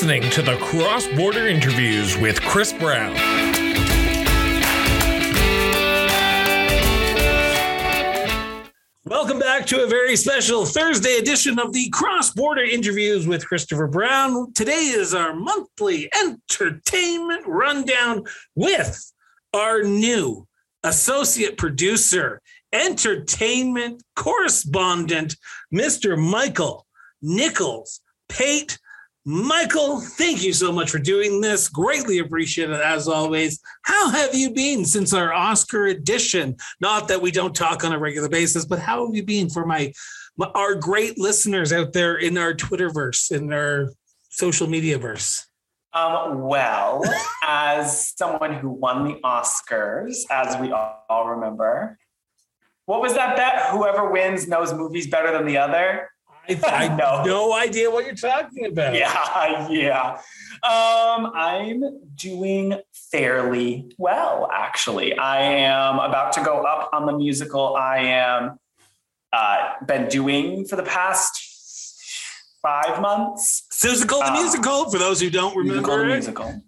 listening to the Cross Border Interviews with Chris Brown. Welcome back to a very special Thursday edition of the Cross Border Interviews with Christopher Brown. Today is our monthly entertainment rundown with our new associate producer, entertainment correspondent, Mr. Michael Nichols Pate. Michael, thank you so much for doing this. Greatly appreciated as always. How have you been since our Oscar edition? Not that we don't talk on a regular basis, but how have you been for my, my our great listeners out there in our Twitterverse, in our social media verse? Um, well, as someone who won the Oscars, as we all remember, what was that bet? Whoever wins knows movies better than the other. I, No. no idea what you're talking about. Yeah, yeah. Um, I'm doing fairly well, actually. I am about to go up on the musical I am uh, been doing for the past five months. Musical, the Uh, musical, for those who don't musical, remember it. musical.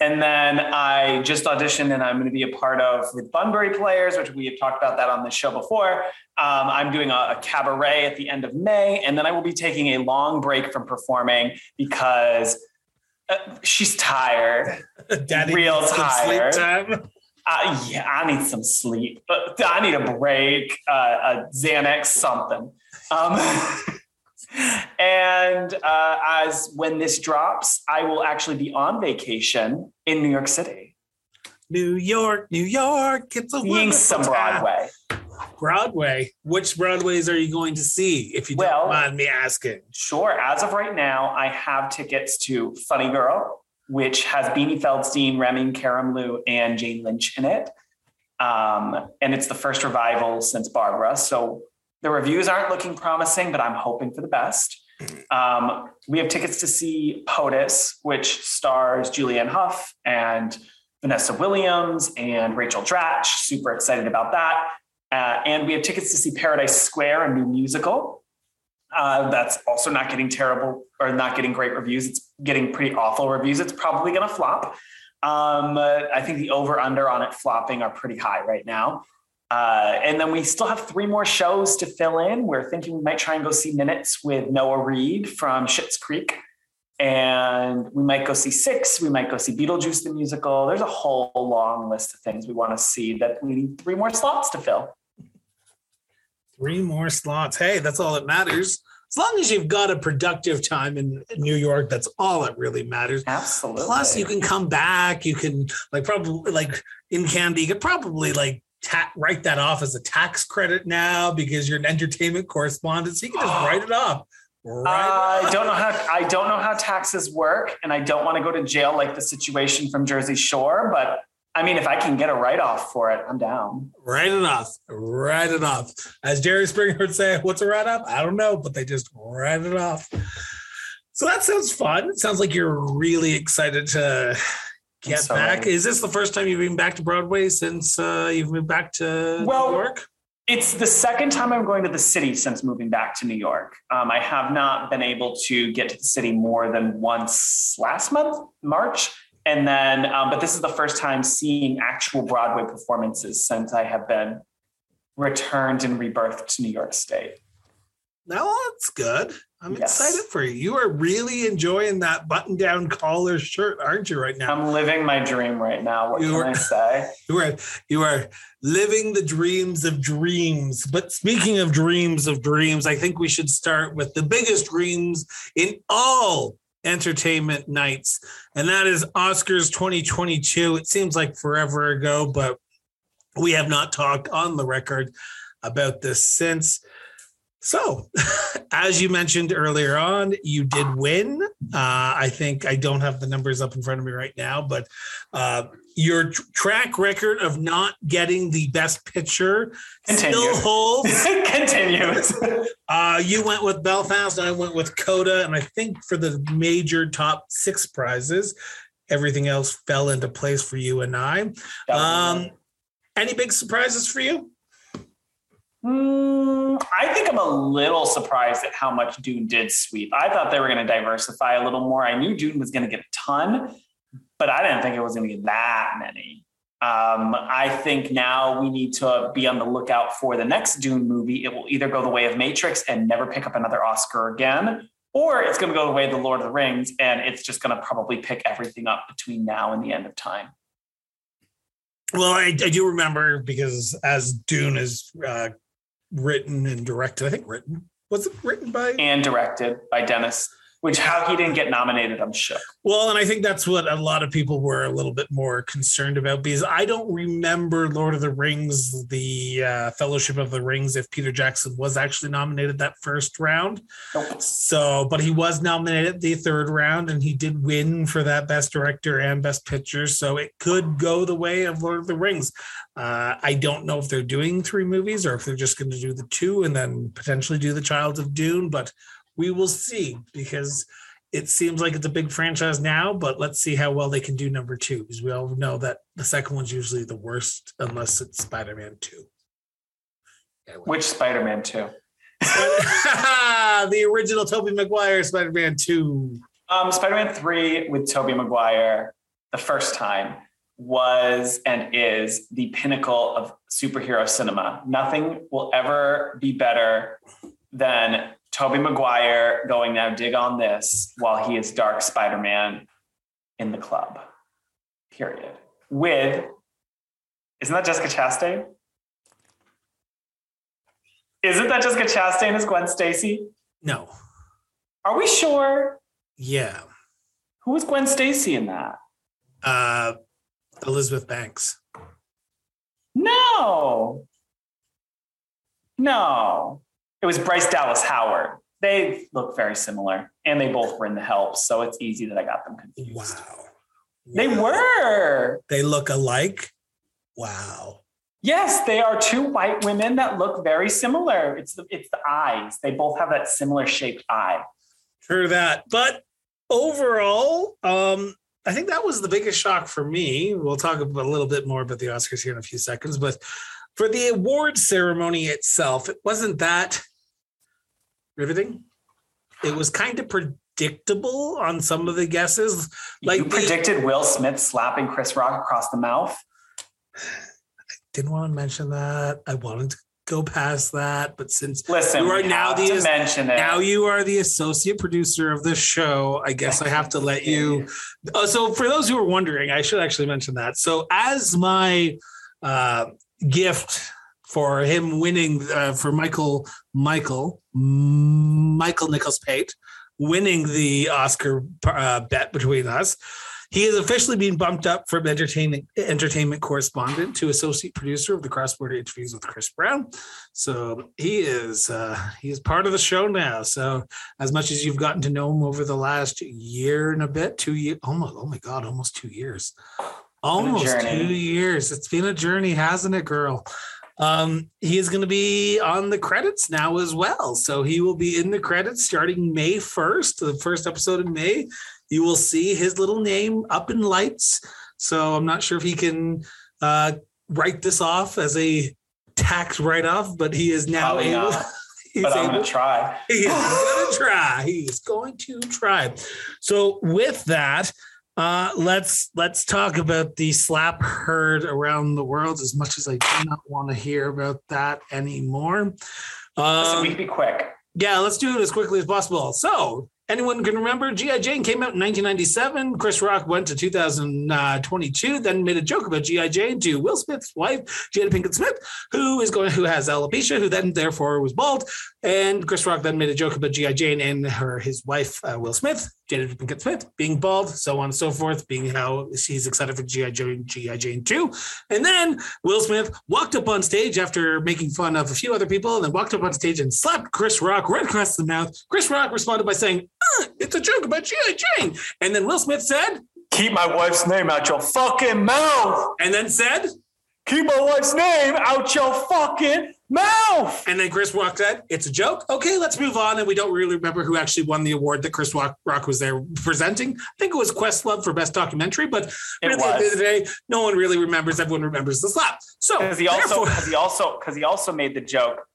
And then I just auditioned and I'm going to be a part of with Bunbury Players, which we have talked about that on the show before. Um, I'm doing a, a cabaret at the end of May, and then I will be taking a long break from performing because uh, she's tired. Daddy real tired. Uh, yeah, I need some sleep. I need a break, uh, a Xanax, something. Um, and uh, as when this drops, I will actually be on vacation in New York City, New York, New York, it's a seeing some. Broadway. Broadway. Which Broadways are you going to see, if you Well- don't mind me asking? Sure. As of right now, I have tickets to Funny Girl, which has Beanie Feldstein, Ramin Karimloo, and Jane Lynch in it. Um, and it's the first revival since Barbara. So the reviews aren't looking promising, but I'm hoping for the best. Um, we have tickets to see POTUS, which stars Julianne Hough and Vanessa Williams and Rachel Dratch. Super excited about that. Uh, and we have tickets to see Paradise Square, a new musical. Uh, that's also not getting terrible or not getting great reviews. It's getting pretty awful reviews. It's probably going to flop. Um, uh, I think the over under on it flopping are pretty high right now. Uh, and then we still have three more shows to fill in. We're thinking we might try and go see Minutes with Noah Reid from Schitt's Creek. And we might go see Six. We might go see Beetlejuice the musical. There's a whole long list of things we want to see that we need three more slots to fill. Three more slots. Hey, that's all that matters. As long as you've got a productive time in New York, that's all that really matters. Absolutely. Plus, you can come back. You can like probably like in Canada, you could probably like ta- write that off as a tax credit now because you're an entertainment correspondent. So you can just write it off. Right. I don't know how I don't know how taxes work, and I don't want to go to jail like the situation from Jersey Shore. But I mean, if I can get a write off for it, I'm down. Write it off. Write it off. As Jerry Springer would say, what's a write off? I don't know, but they just write it off. So that sounds fun. It sounds like you're really excited to get so back. Is this the first time you've been back to Broadway since uh, you've moved back to Well, New York? It's the second time I'm going to the city since moving back to New York. Um, I have not been able to get to the city more than once last month, March. And then, um, but this is the first time seeing actual Broadway performances since I have been returned and rebirthed to New York State. No, that's good. I'm Yes. excited for you. You are really enjoying that button-down collar shirt, aren't you, right now? I'm living my dream right now. What You can are- I say? You are you are living the dreams of dreams. But speaking of dreams of dreams, I think we should start with the biggest dreams in all entertainment nights, and that is Oscars 2022. It seems like forever ago, but we have not talked on the record about this since. So, as you mentioned earlier on, you did win. Uh, I think I don't have the numbers up in front of me right now, but uh, your tr- track record of not getting the best picture still holds. Continues. Uh, you went with Belfast, I went with Coda, and I think for the major top six prizes, everything else fell into place for you and I. Um, any big surprises for you? Mm, I think I'm a little surprised at how much Dune did sweep. I thought they were going to diversify a little more. I knew Dune was going to get a ton, but I didn't think it was going to get that many. Um, I think now we need to be on the lookout for the next Dune movie. It will either go the way of Matrix and never pick up another Oscar again, or it's going to go the way of the Lord of the Rings and it's just going to probably pick everything up between now and the end of time. Well, I, I do remember because as Dune is uh, written and directed, I think written was it written by? And directed by Denis which how he didn't get nominated, I'm shook. Well, and I think that's what a lot of people were a little bit more concerned about because I don't remember Lord of the Rings, the uh, Fellowship of the Rings, if Peter Jackson was actually nominated that first round. Nope. So, but he was nominated the third round and he did win for that Best Director and Best Picture. So it could go the way of Lord of the Rings. Uh, I don't know if they're doing three movies or if they're just going to do the two and then potentially do the Child of Dune, but we will see because it seems like it's a big franchise now, but let's see how well they can do number two because we all know that the second one's usually the worst unless it's Spider Man 2. Yeah, Which Spider Man 2? the original Tobey Maguire Spider Man 2. Um, Spider Man 3 with Tobey Maguire the first time was and is the pinnacle of superhero cinema. Nothing will ever be better than Tobey Maguire going now dig on this while he is Dark Spider Man in the club. Period. With, isn't that Jessica Chastain? Isn't that Jessica Chastain as Gwen Stacy? No. Are we sure? Yeah. Who was Gwen Stacy in that? Uh, Elizabeth Banks. No. No. It was Bryce Dallas Howard. They look very similar, and they both were in the help, so it's easy that I got them confused. Wow. They were. They look alike. Wow. Yes, they are two white women that look very similar. It's the it's the eyes. They both have that similar shaped eye. True that. But overall, um, I think that was the biggest shock for me. We'll talk about a little bit more about the Oscars here in a few seconds, but for the award ceremony itself, it wasn't that riveting. It was kind of predictable on some of the guesses. Like you predicted the, Will Smith slapping Chris Rock across the mouth. I didn't want to mention that. I wanted to go past that, but since listen, you are now the mention it. now you are the associate producer of this show, I guess I have to let you. Uh, so for those who are wondering, I should actually mention that. So as my uh, gift for him winning uh, for Michael Michael Michael Nichols Pate winning the Oscar uh, bet between us. He has officially been bumped up from entertainment entertainment correspondent to associate producer of the cross border interviews with Chris Brown. So he is uh, he is part of the show now. So as much as you've gotten to know him over the last year and a bit, two years, almost oh my god, almost two years. Almost two years. It's been a journey, hasn't it, girl? Um, he is going to be on the credits now as well. So he will be in the credits starting May 1st, the first episode in May. You will see his little name up in lights. So I'm not sure if he can uh, write this off as a tax write off, but he is now Probably able. He's but I'm going to try. He's going to try. He's going to try. So with that, uh, let's let's talk about the slap heard around the world. As much as I do not want to hear about that anymore. Um, Listen, we can be quick. Yeah, let's do it as quickly as possible. So, Anyone can remember G.I. Jane came out in 1997. Chris Rock went to 2022, then made a joke about G.I. Jane to Will Smith's wife, Jada Pinkett Smith, who is going who has alopecia, who then therefore was bald. And Chris Rock then made a joke about G.I. Jane and her his wife, uh, Will Smith, Jada Pinkett Smith, being bald, so on and so forth, being how she's excited for G.I. Jane, G.I. Jane 2. And then Will Smith walked up on stage after making fun of a few other people, and then walked up on stage and slapped Chris Rock right across the mouth. Chris Rock responded by saying, it's a joke about G.I. Jane. And then Will Smith said, Keep my wife's name out your fucking mouth. And then said, Keep my wife's name out your fucking mouth. And then Chris Rock said, It's a joke. Okay, let's move on. And we don't really remember who actually won the award that Chris Rock, Rock was there presenting. I think it was Questlove for Best Documentary, but really, at the end of the day, no one really remembers. Everyone remembers the slap. So because he also because he also because he also made the joke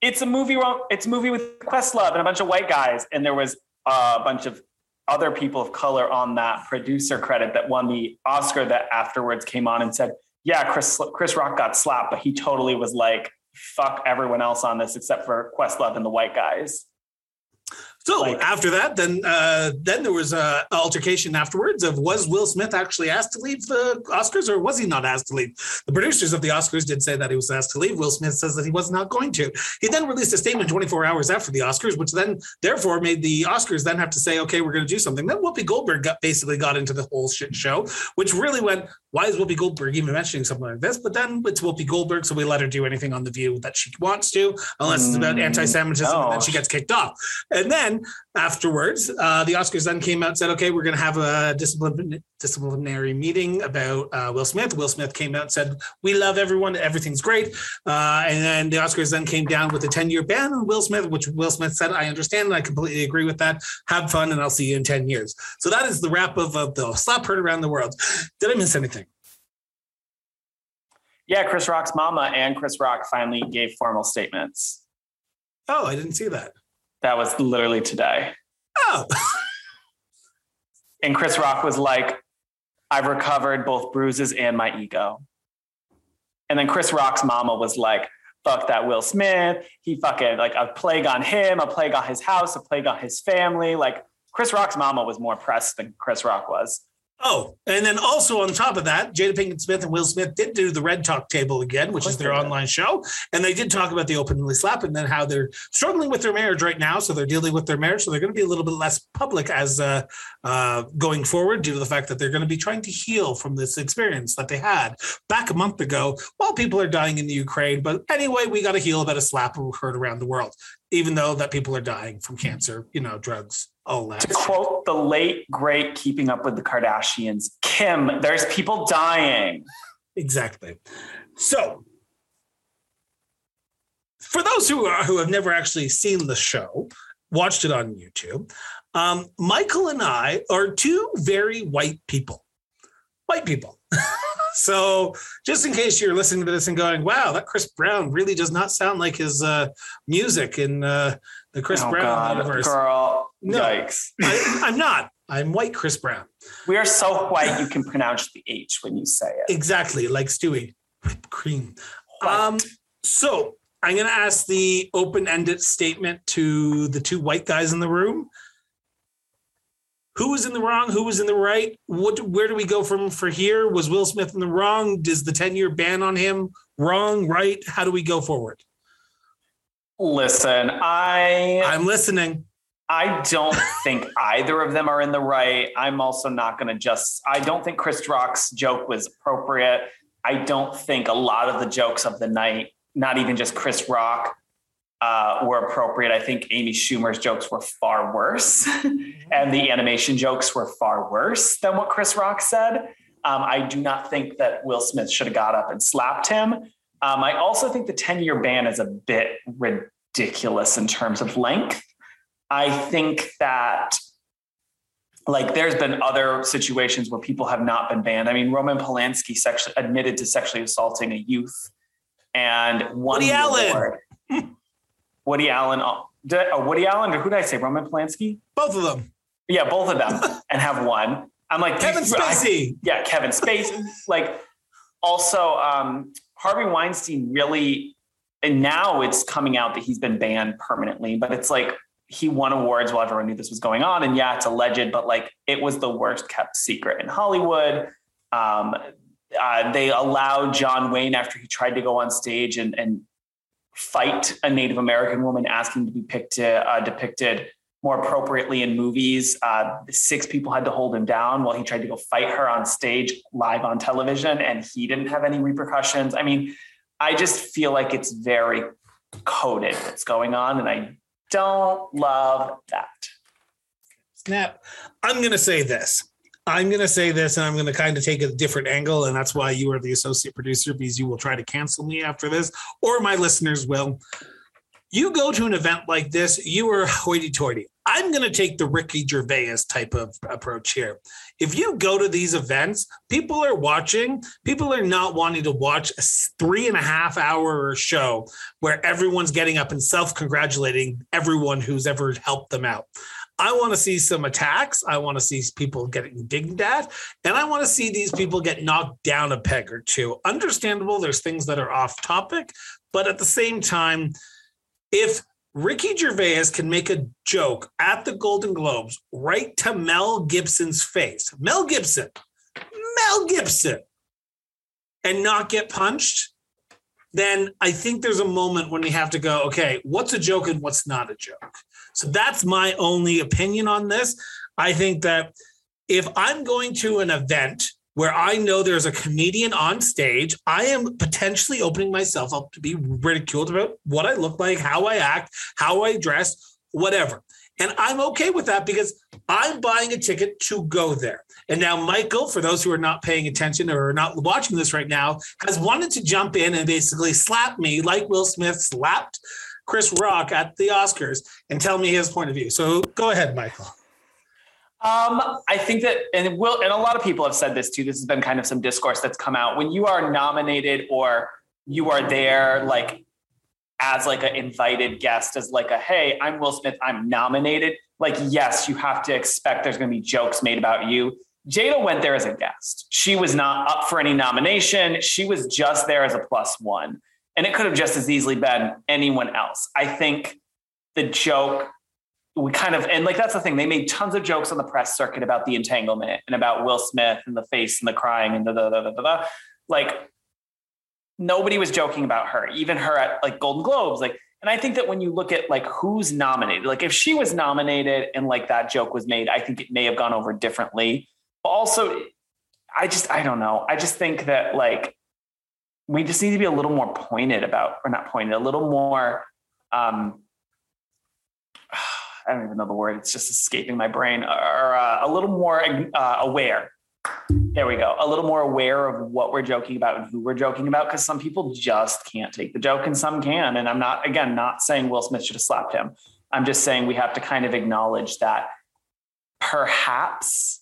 it's a movie. It's a movie with Questlove and a bunch of white guys, and there was uh, a bunch of other people of color on that producer credit that won the Oscar. That afterwards came on and said, "Yeah, Chris Chris Rock got slapped, but he totally was like." Fuck everyone else on this except for Questlove and the white guys. So like, after that, then uh, then there was a altercation afterwards of was Will Smith actually asked to leave the Oscars or was he not asked to leave? The producers of the Oscars did say that he was asked to leave. Will Smith says that he was not going to. He then released a statement 24 hours after the Oscars, which then therefore made the Oscars then have to say, okay, we're going to do something. Then Whoopi Goldberg got basically got into the whole shit show, which really went, why is Whoopi Goldberg even mentioning something like this? But then it's Whoopi Goldberg, so we let her do anything on the View that she wants to, unless it's about mm, anti-Semitism, and then she gets kicked off. And then afterwards, uh, the Oscars then came out and said, okay, we're going to have a discipline, disciplinary meeting about uh, Will Smith. Will Smith came out and said, we love everyone, everything's great. Uh, and then the Oscars then came down with a 10-year ban on Will Smith, which Will Smith said, I understand, and I completely agree with that. Have fun, and I'll see you in 10 years. So that is the wrap of, of the slap heard around the world. Did I miss anything? Yeah, Chris Rock's mama and Chris Rock finally gave formal statements. Oh, I didn't see that. That was literally today. Oh. and Chris Rock was like, I've recovered both bruises and my ego. And then Chris Rock's mama was like, fuck that Will Smith. He fucking like a plague on him, a plague on his house, a plague on his family. Like Chris Rock's mama was more pressed than Chris Rock was. Oh, and then also on top of that, Jada Pinkett Smith and Will Smith did do the Red Talk Table again, which is their online show. And they did talk about the openly slap and then how they're struggling with their marriage right now. So they're dealing with their marriage. So they're going to be a little bit less public as uh, uh, going forward due to the fact that they're going to be trying to heal from this experience that they had back a month ago while people are dying in the Ukraine. But anyway, we got to heal about a slap we heard around the world, even though that people are dying from cancer, you know, drugs Oh, to quote the late great Keeping Up with the Kardashians, Kim, there's people dying. Exactly. So, for those who are who have never actually seen the show, watched it on YouTube, um, Michael and I are two very white people. White people. so, just in case you're listening to this and going, "Wow, that Chris Brown really does not sound like his uh, music in uh, the Chris oh, Brown God, universe," girl, no, Yikes. I, am not. I'm white Chris Brown. We are so white you can pronounce the H when you say it. Exactly, like Stewie. Whipped cream. Um, so I'm going to ask the open ended statement to the two white guys in the room. Who was in the wrong? Who was in the right? What? Where do we go from for here? Was Will Smith in the wrong? Does the 10 year ban on him wrong? Right? How do we go forward? Listen, I I'm listening. I don't think either of them are in the right. I'm also not going to just, I don't think Chris Rock's joke was appropriate. I don't think a lot of the jokes of the night, not even just Chris Rock, uh, were appropriate. I think Amy Schumer's jokes were far worse, and the animation jokes were far worse than what Chris Rock said. Um, I do not think that Will Smith should have got up and slapped him. Um, I also think the 10 year ban is a bit ridiculous in terms of length. I think that like there's been other situations where people have not been banned. I mean, Roman Polanski sexually admitted to sexually assaulting a youth and won Woody Allen. Woody Allen. Uh, uh, Woody Allen or who did I say? Roman Polanski? Both of them. Yeah, both of them, and have won. I'm like Kevin Spacey. I, yeah, Kevin Spacey. like also um, Harvey Weinstein really, and now it's coming out that he's been banned permanently. But it's like he won awards while everyone knew this was going on. And yeah, it's alleged, but like it was the worst kept secret in Hollywood. Um, uh, they allowed John Wayne after he tried to go on stage and, and fight a Native American woman asking to be picked, uh, depicted more appropriately in movies. Uh, six people had to hold him down while he tried to go fight her on stage live on television, and he didn't have any repercussions. I mean, I just feel like it's very coded what's going on, and I don't love that. Snap. I'm going to say this. I'm going to say this, and I'm going to kind of take a different angle. And that's why you are the associate producer, because you will try to cancel me after this, or my listeners will. You go to an event like this, you are hoity toity. I'm going to take the Ricky Gervais type of approach here. If you go to these events, people are watching, people are not wanting to watch a three and a half hour show where everyone's getting up and self congratulating everyone who's ever helped them out. I want to see some attacks. I want to see people getting indignant at, and I want to see these people get knocked down a peg or two. Understandable, there's things that are off topic, but at the same time, if Ricky Gervais can make a joke at the Golden Globes right to Mel Gibson's face, Mel Gibson, Mel Gibson, and not get punched, then I think there's a moment when we have to go, okay, what's a joke and what's not a joke? So that's my only opinion on this. I think that if I'm going to an event where I know there's a comedian on stage, I am potentially opening myself up to be ridiculed about what I look like, how I act, how I dress, whatever. And I'm okay with that because I'm buying a ticket to go there. And now, Michael, for those who are not paying attention or are not watching this right now, has wanted to jump in and basically slap me like Will Smith slapped Chris Rock at the Oscars and tell me his point of view. So go ahead, Michael. Um, I think that, and will, and a lot of people have said this too. This has been kind of some discourse that's come out when you are nominated or you are there, like as like an invited guest, as like a hey, I'm Will Smith, I'm nominated. Like, yes, you have to expect there's going to be jokes made about you. Jada went there as a guest. She was not up for any nomination. She was just there as a plus one. And it could have just as easily been anyone else. I think the joke, we kind of, and like that's the thing, they made tons of jokes on the press circuit about the entanglement and about Will Smith and the face and the crying and da. Like nobody was joking about her, even her at like Golden Globes. Like, and I think that when you look at like who's nominated, like if she was nominated and like that joke was made, I think it may have gone over differently. But also, I just, I don't know. I just think that like we just need to be a little more pointed about, or not pointed, a little more. Um, I don't even know the word; it's just escaping my brain. Or uh, a little more uh, aware. There we go. A little more aware of what we're joking about and who we're joking about, because some people just can't take the joke, and some can. And I'm not, again, not saying Will Smith should have slapped him. I'm just saying we have to kind of acknowledge that perhaps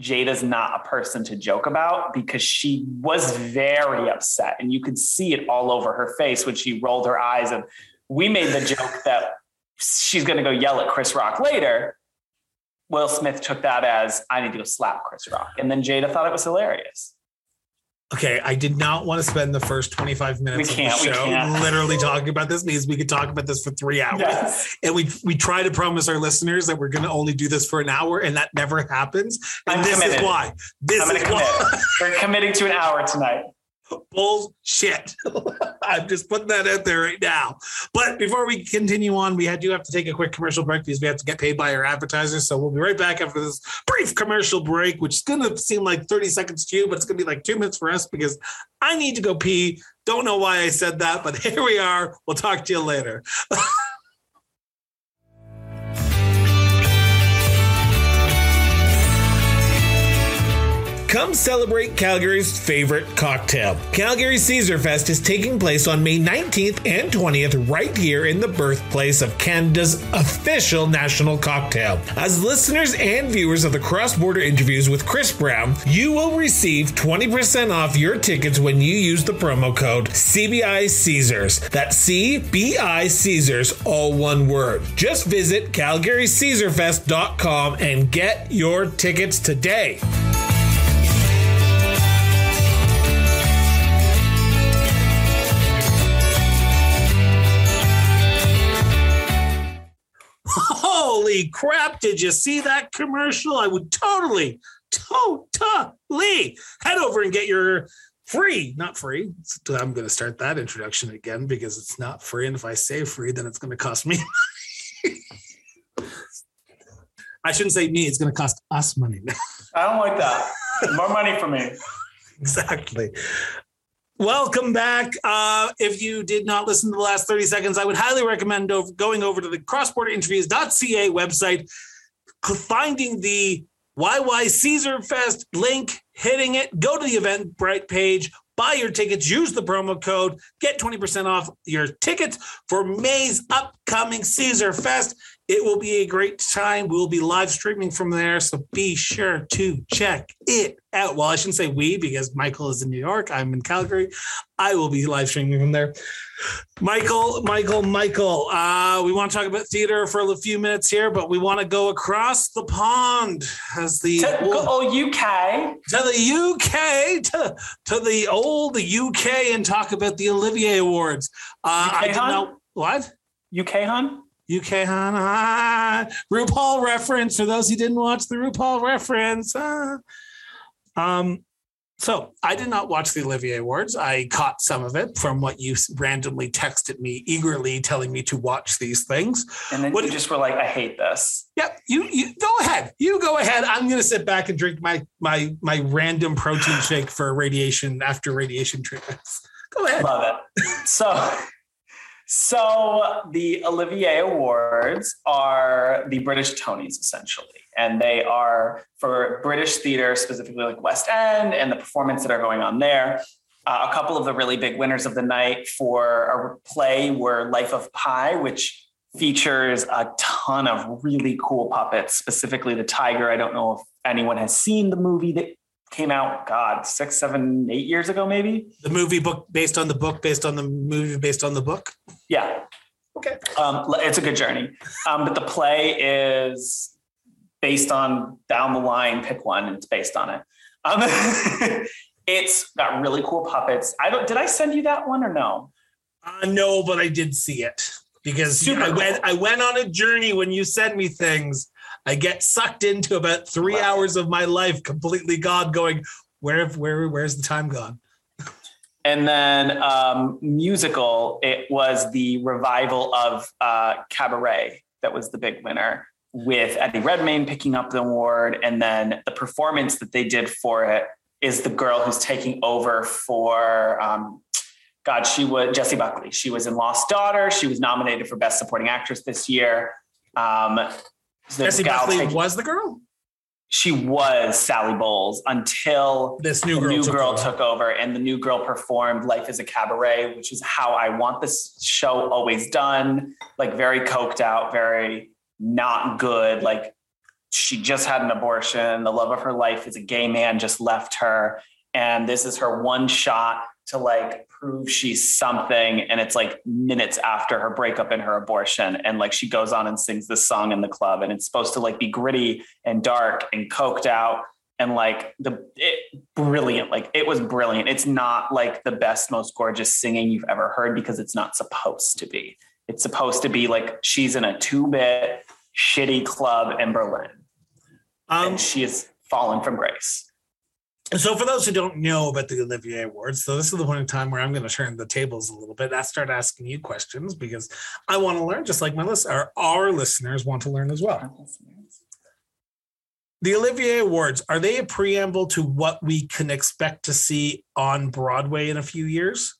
Jada's not a person to joke about because she was very upset and you could see it all over her face when she rolled her eyes. And we made the joke that she's going to go yell at Chris Rock later. Will Smith took that as I need to go slap Chris Rock. And then Jada thought it was hilarious. Okay, I did not want to spend the first 25 minutes of the show literally talking about this because we could talk about this for three hours. Yes. And we we try to promise our listeners that we're going to only do this for an hour, and that never happens. And I'm this committed. is why. This I'm is why. we're committing to an hour tonight. Bullshit. I'm just putting that out there right now. But before we continue on, we do have to take a quick commercial break because we have to get paid by our advertisers. So we'll be right back after this brief commercial break, which is going to seem like 30 seconds to you, but it's going to be like two minutes for us because I need to go pee. Don't know why I said that, but here we are. We'll talk to you later. Come celebrate Calgary's favorite cocktail. Calgary Caesar Fest is taking place on May 19th and 20th right here in the birthplace of Canada's official national cocktail. As listeners and viewers of the cross border interviews with Chris Brown, you will receive 20% off your tickets when you use the promo code CBI Caesars. That's CBI Caesars, all one word. Just visit CalgaryCaesarFest.com and get your tickets today. Holy crap, did you see that commercial? I would totally, totally head over and get your free, not free. I'm going to start that introduction again because it's not free. And if I say free, then it's going to cost me. I shouldn't say me, it's going to cost us money. I don't like that. More money for me. Exactly. Welcome back. Uh, if you did not listen to the last 30 seconds, I would highly recommend over, going over to the crossborderinterviews.ca website, finding the YY Caesar Fest link, hitting it, go to the Eventbrite page, buy your tickets, use the promo code, get 20% off your tickets for May's upcoming Caesar Fest. It will be a great time. We'll be live streaming from there. So be sure to check it out. Well, I shouldn't say we because Michael is in New York. I'm in Calgary. I will be live streaming from there. Michael, Michael, Michael. Uh, we want to talk about theater for a few minutes here, but we want to go across the pond as the to, oh UK to the UK to to the old UK and talk about the Olivier Awards. Uh, UK, I hon? not what. UK hun. UK hon, ah, RuPaul reference for those who didn't watch the RuPaul reference. ah. Um, so I did not watch the Olivier Awards. I caught some of it from what you randomly texted me, eagerly telling me to watch these things. And then What- you just were like, I hate this. Yep, you you go ahead. You go ahead. I'm gonna sit back and drink my my my random protein shake for radiation after radiation treatments. Go ahead. Love it. So, so the Olivier Awards are the British Tonys essentially, and they are for British theater, specifically like West End and the performance that are going on there. Uh, a couple of the really big winners of the night for a play were Life of Pi, which features a ton of really cool puppets, specifically the tiger. I don't know if anyone has seen the movie that came out, God, six, seven, eight years ago, maybe. The movie book based on the book, based on the movie, based on the book. Yeah. Okay. Um, it's a good journey. Um, but the play is based on down the line, pick one, and it's based on it. Um, it's got really cool puppets. I don't did I send you that one or no? Uh, no, but I did see it because Super I went. cool. I went on a journey when you sent me things. I get sucked into about three Right. hours of my life, completely gone. Going where? Where? Where's the time gone? And then um, musical, it was the revival of uh, Cabaret that was the big winner, with Eddie Redmayne picking up the award. And then the performance that they did for it is the girl who's taking over for, um, God, she was Jessie Buckley. She was in Lost Daughter. She was nominated for Best Supporting Actress this year. Um, Jessie Buckley taking- was the girl. she was Sally Bowles until This new girl. new took girl over. took over and the new girl performed life is a cabaret which is how i want this show always done like very coked out very not good. Like she just had an abortion. The love of her life is a gay man just left her. And this is her one shot to like prove she's something. And it's like minutes after her breakup and her abortion. And like she goes on and sings this song in the club. And it's supposed to like be gritty and dark and coked out. And like the it, brilliant. Like it was brilliant. It's not like the best most gorgeous singing you've ever heard because it's not supposed to be it's supposed to be like she's in a two-bit shitty club in berlin Um, and she is fallen from grace so for those who don't know about the Olivier Awards, so this is the point in time where I'm going to turn the tables a little bit. I start asking you questions because I want to learn, just like my list, our, our listeners want to learn as well. The Olivier Awards are they a preamble to what we can expect to see on Broadway in a few years?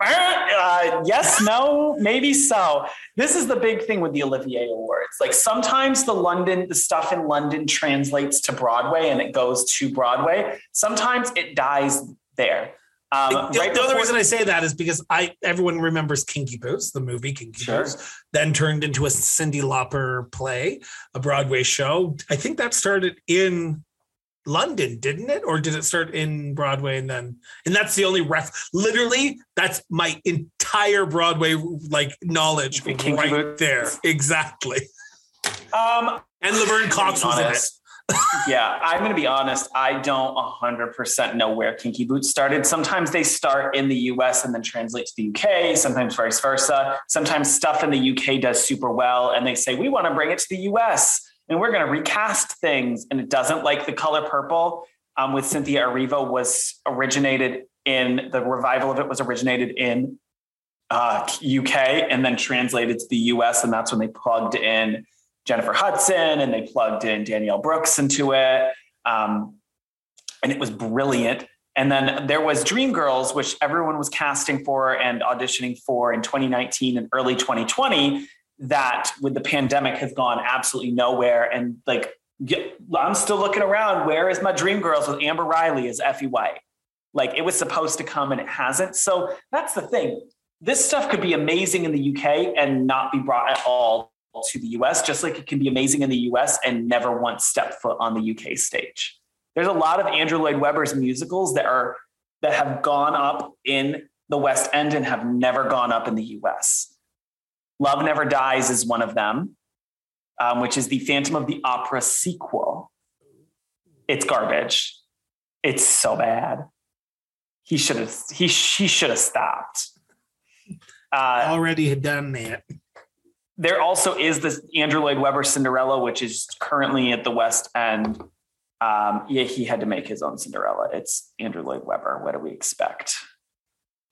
Uh, yes, no, maybe so. This is the big thing with the Olivier Awards. Like sometimes the London, the stuff in London translates to Broadway and it goes to Broadway. Sometimes it dies there. Um, the, right the other reason I say that is because I everyone remembers Kinky Boots, the movie Kinky Sure. Boots, then turned into a Cyndi Lauper play, a Broadway show. I think that started in London, didn't it? Or did it start in Broadway and then and that's the only ref literally that's my entire Broadway like knowledge The Kinky right Boots? there. Exactly. um, And Laverne Cox was in it. yeah, I'm going to be honest. I don't 100% know where Kinky Boots started. Sometimes they start in the US and then translate to the UK, sometimes vice versa. Sometimes stuff in the UK does super well and they say, we want to bring it to the US and we're going to recast things. And it doesn't like the color purple um, with Cynthia Erivo was originated in the revival of it was originated in uh, UK and then translated to the US. And that's when they plugged in Jennifer Hudson and they plugged in Danielle Brooks into it. Um, and it was brilliant. And then there was Dreamgirls, which everyone was casting for and auditioning for in 2019 and early 2020, that with the pandemic has gone absolutely nowhere. And like, I'm still looking around. Where is my dream girls with Amber Riley as Effie White? Like, it was supposed to come and it hasn't. So that's the thing. this stuff could be amazing in the UK and not be brought at all to the US, just like it can be amazing in the US and never once step foot on the UK stage. There's a lot of Andrew Lloyd Webber's musicals that are that have gone up in the West End and have never gone up in the US. Love Never Dies is one of them, um, which is the Phantom of the Opera sequel. It's garbage. It's so bad. He should have. He he should have stopped. Uh, Already had done that. There also is this Andrew Lloyd Webber Cinderella, which is currently at the West End. Um, yeah, he had to make his own Cinderella. It's Andrew Lloyd Webber. What do we expect?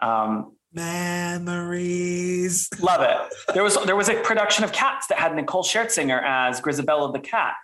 Um, Memories. Love it. There was there was a production of Cats that had Nicole Scherzinger as Grizabella the cat,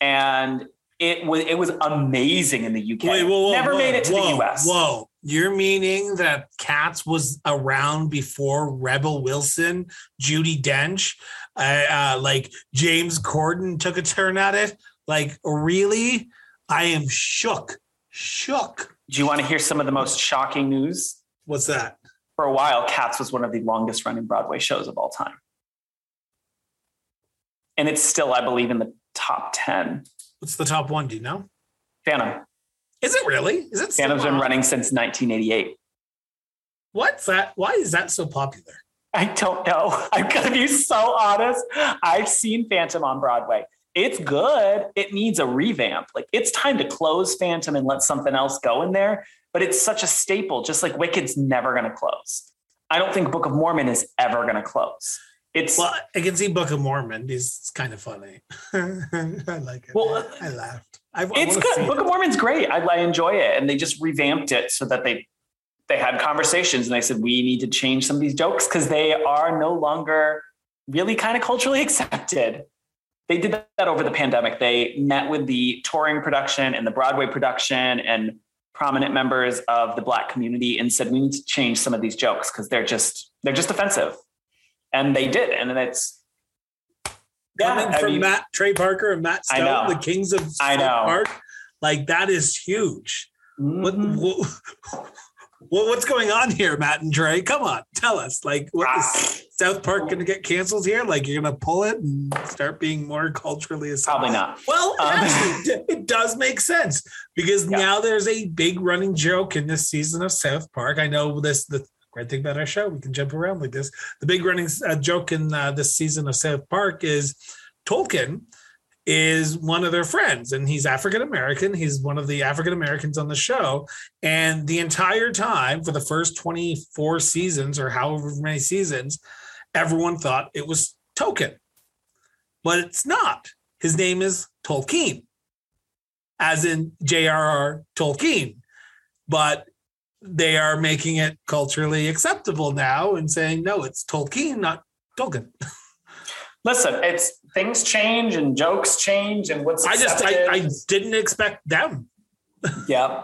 and it was it was amazing in the UK. Wait, whoa, whoa, Never whoa, made it to the US. Whoa, you're meaning that Cats was around before Rebel Wilson, Judi Dench, uh, uh, like James Corden took a turn at it? Like really? I am shook, shook. Do you want to hear some of the most shocking news? What's that? For a while, Cats was one of the longest running Broadway shows of all time. And it's still, I believe, in the top 10 What's the top one? Do you know? Phantom. Is it really? Is it? Phantom's been running since 1988. What's that? Why is that so popular? I don't know. I'm gonna be so honest. I've seen Phantom on Broadway. It's good. It needs a revamp. Like it's time to close Phantom and let something else go in there. But it's such a staple, just like Wicked's never gonna close. I don't think Book of Mormon is ever gonna close. It's well, I can see Book of Mormon. It's kind of funny. I like it. Well, I laughed. I, it's good. Book it. of Mormon's great. I, I enjoy it, and they just revamped it so that they they had conversations and they said we need to change some of these jokes because they are no longer really kind of culturally accepted. They did that over the pandemic. They met with the touring production and the Broadway production and prominent members of the Black community and said we need to change some of these jokes because they're just they're just offensive and they did, and then it's yeah, coming I from mean, Matt Trey Parker and Matt Stone, the Kings of I know. Park, like that is huge. Mm-hmm. What, what, what's going on here, Matt and Trey? Come on, tell us. Like, what is ah. South Park going to get canceled here? Like, you're going to pull it and start being more culturally assimilable? Probably not. Well, um, actually, it does make sense because yeah. now there's a big running joke in this season of South Park. I know this the great thing about our show. We can jump around like this. The big running uh, joke in uh, this season of South Park is Tolkien is one of their friends and he's African American. He's one of the African Americans on the show. And the entire time for the first 24 seasons or however many seasons, everyone thought it was Token. But it's not. His name is Tolkien, as in J.R.R. Tolkien. But they are making it culturally acceptable now and saying no it's tolkien not token listen it's things change and jokes change and what's i just I, I, didn't expect them. Yeah.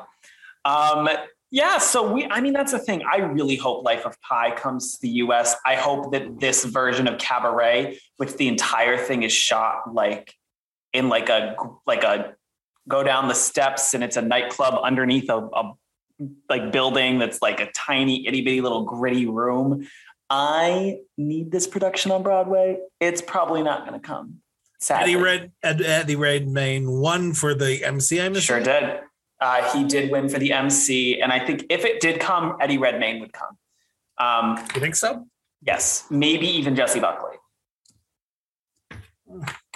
Um yeah so we i mean that's the thing. I really hope life of pi comes to the us i hope that this version of cabaret which the entire thing is shot like in like a like a go down the steps and it's a nightclub underneath a, a like building that's like a tiny itty bitty little gritty room. I need this production on Broadway. It's probably not going to come. Sadly. Eddie Red, Eddie Redmayne won for the MC. I'm sure did. Uh, he did win for the MC, and I think if it did come, Eddie Redmayne would come. Um, you think so? Yes, maybe even Jessie Buckley.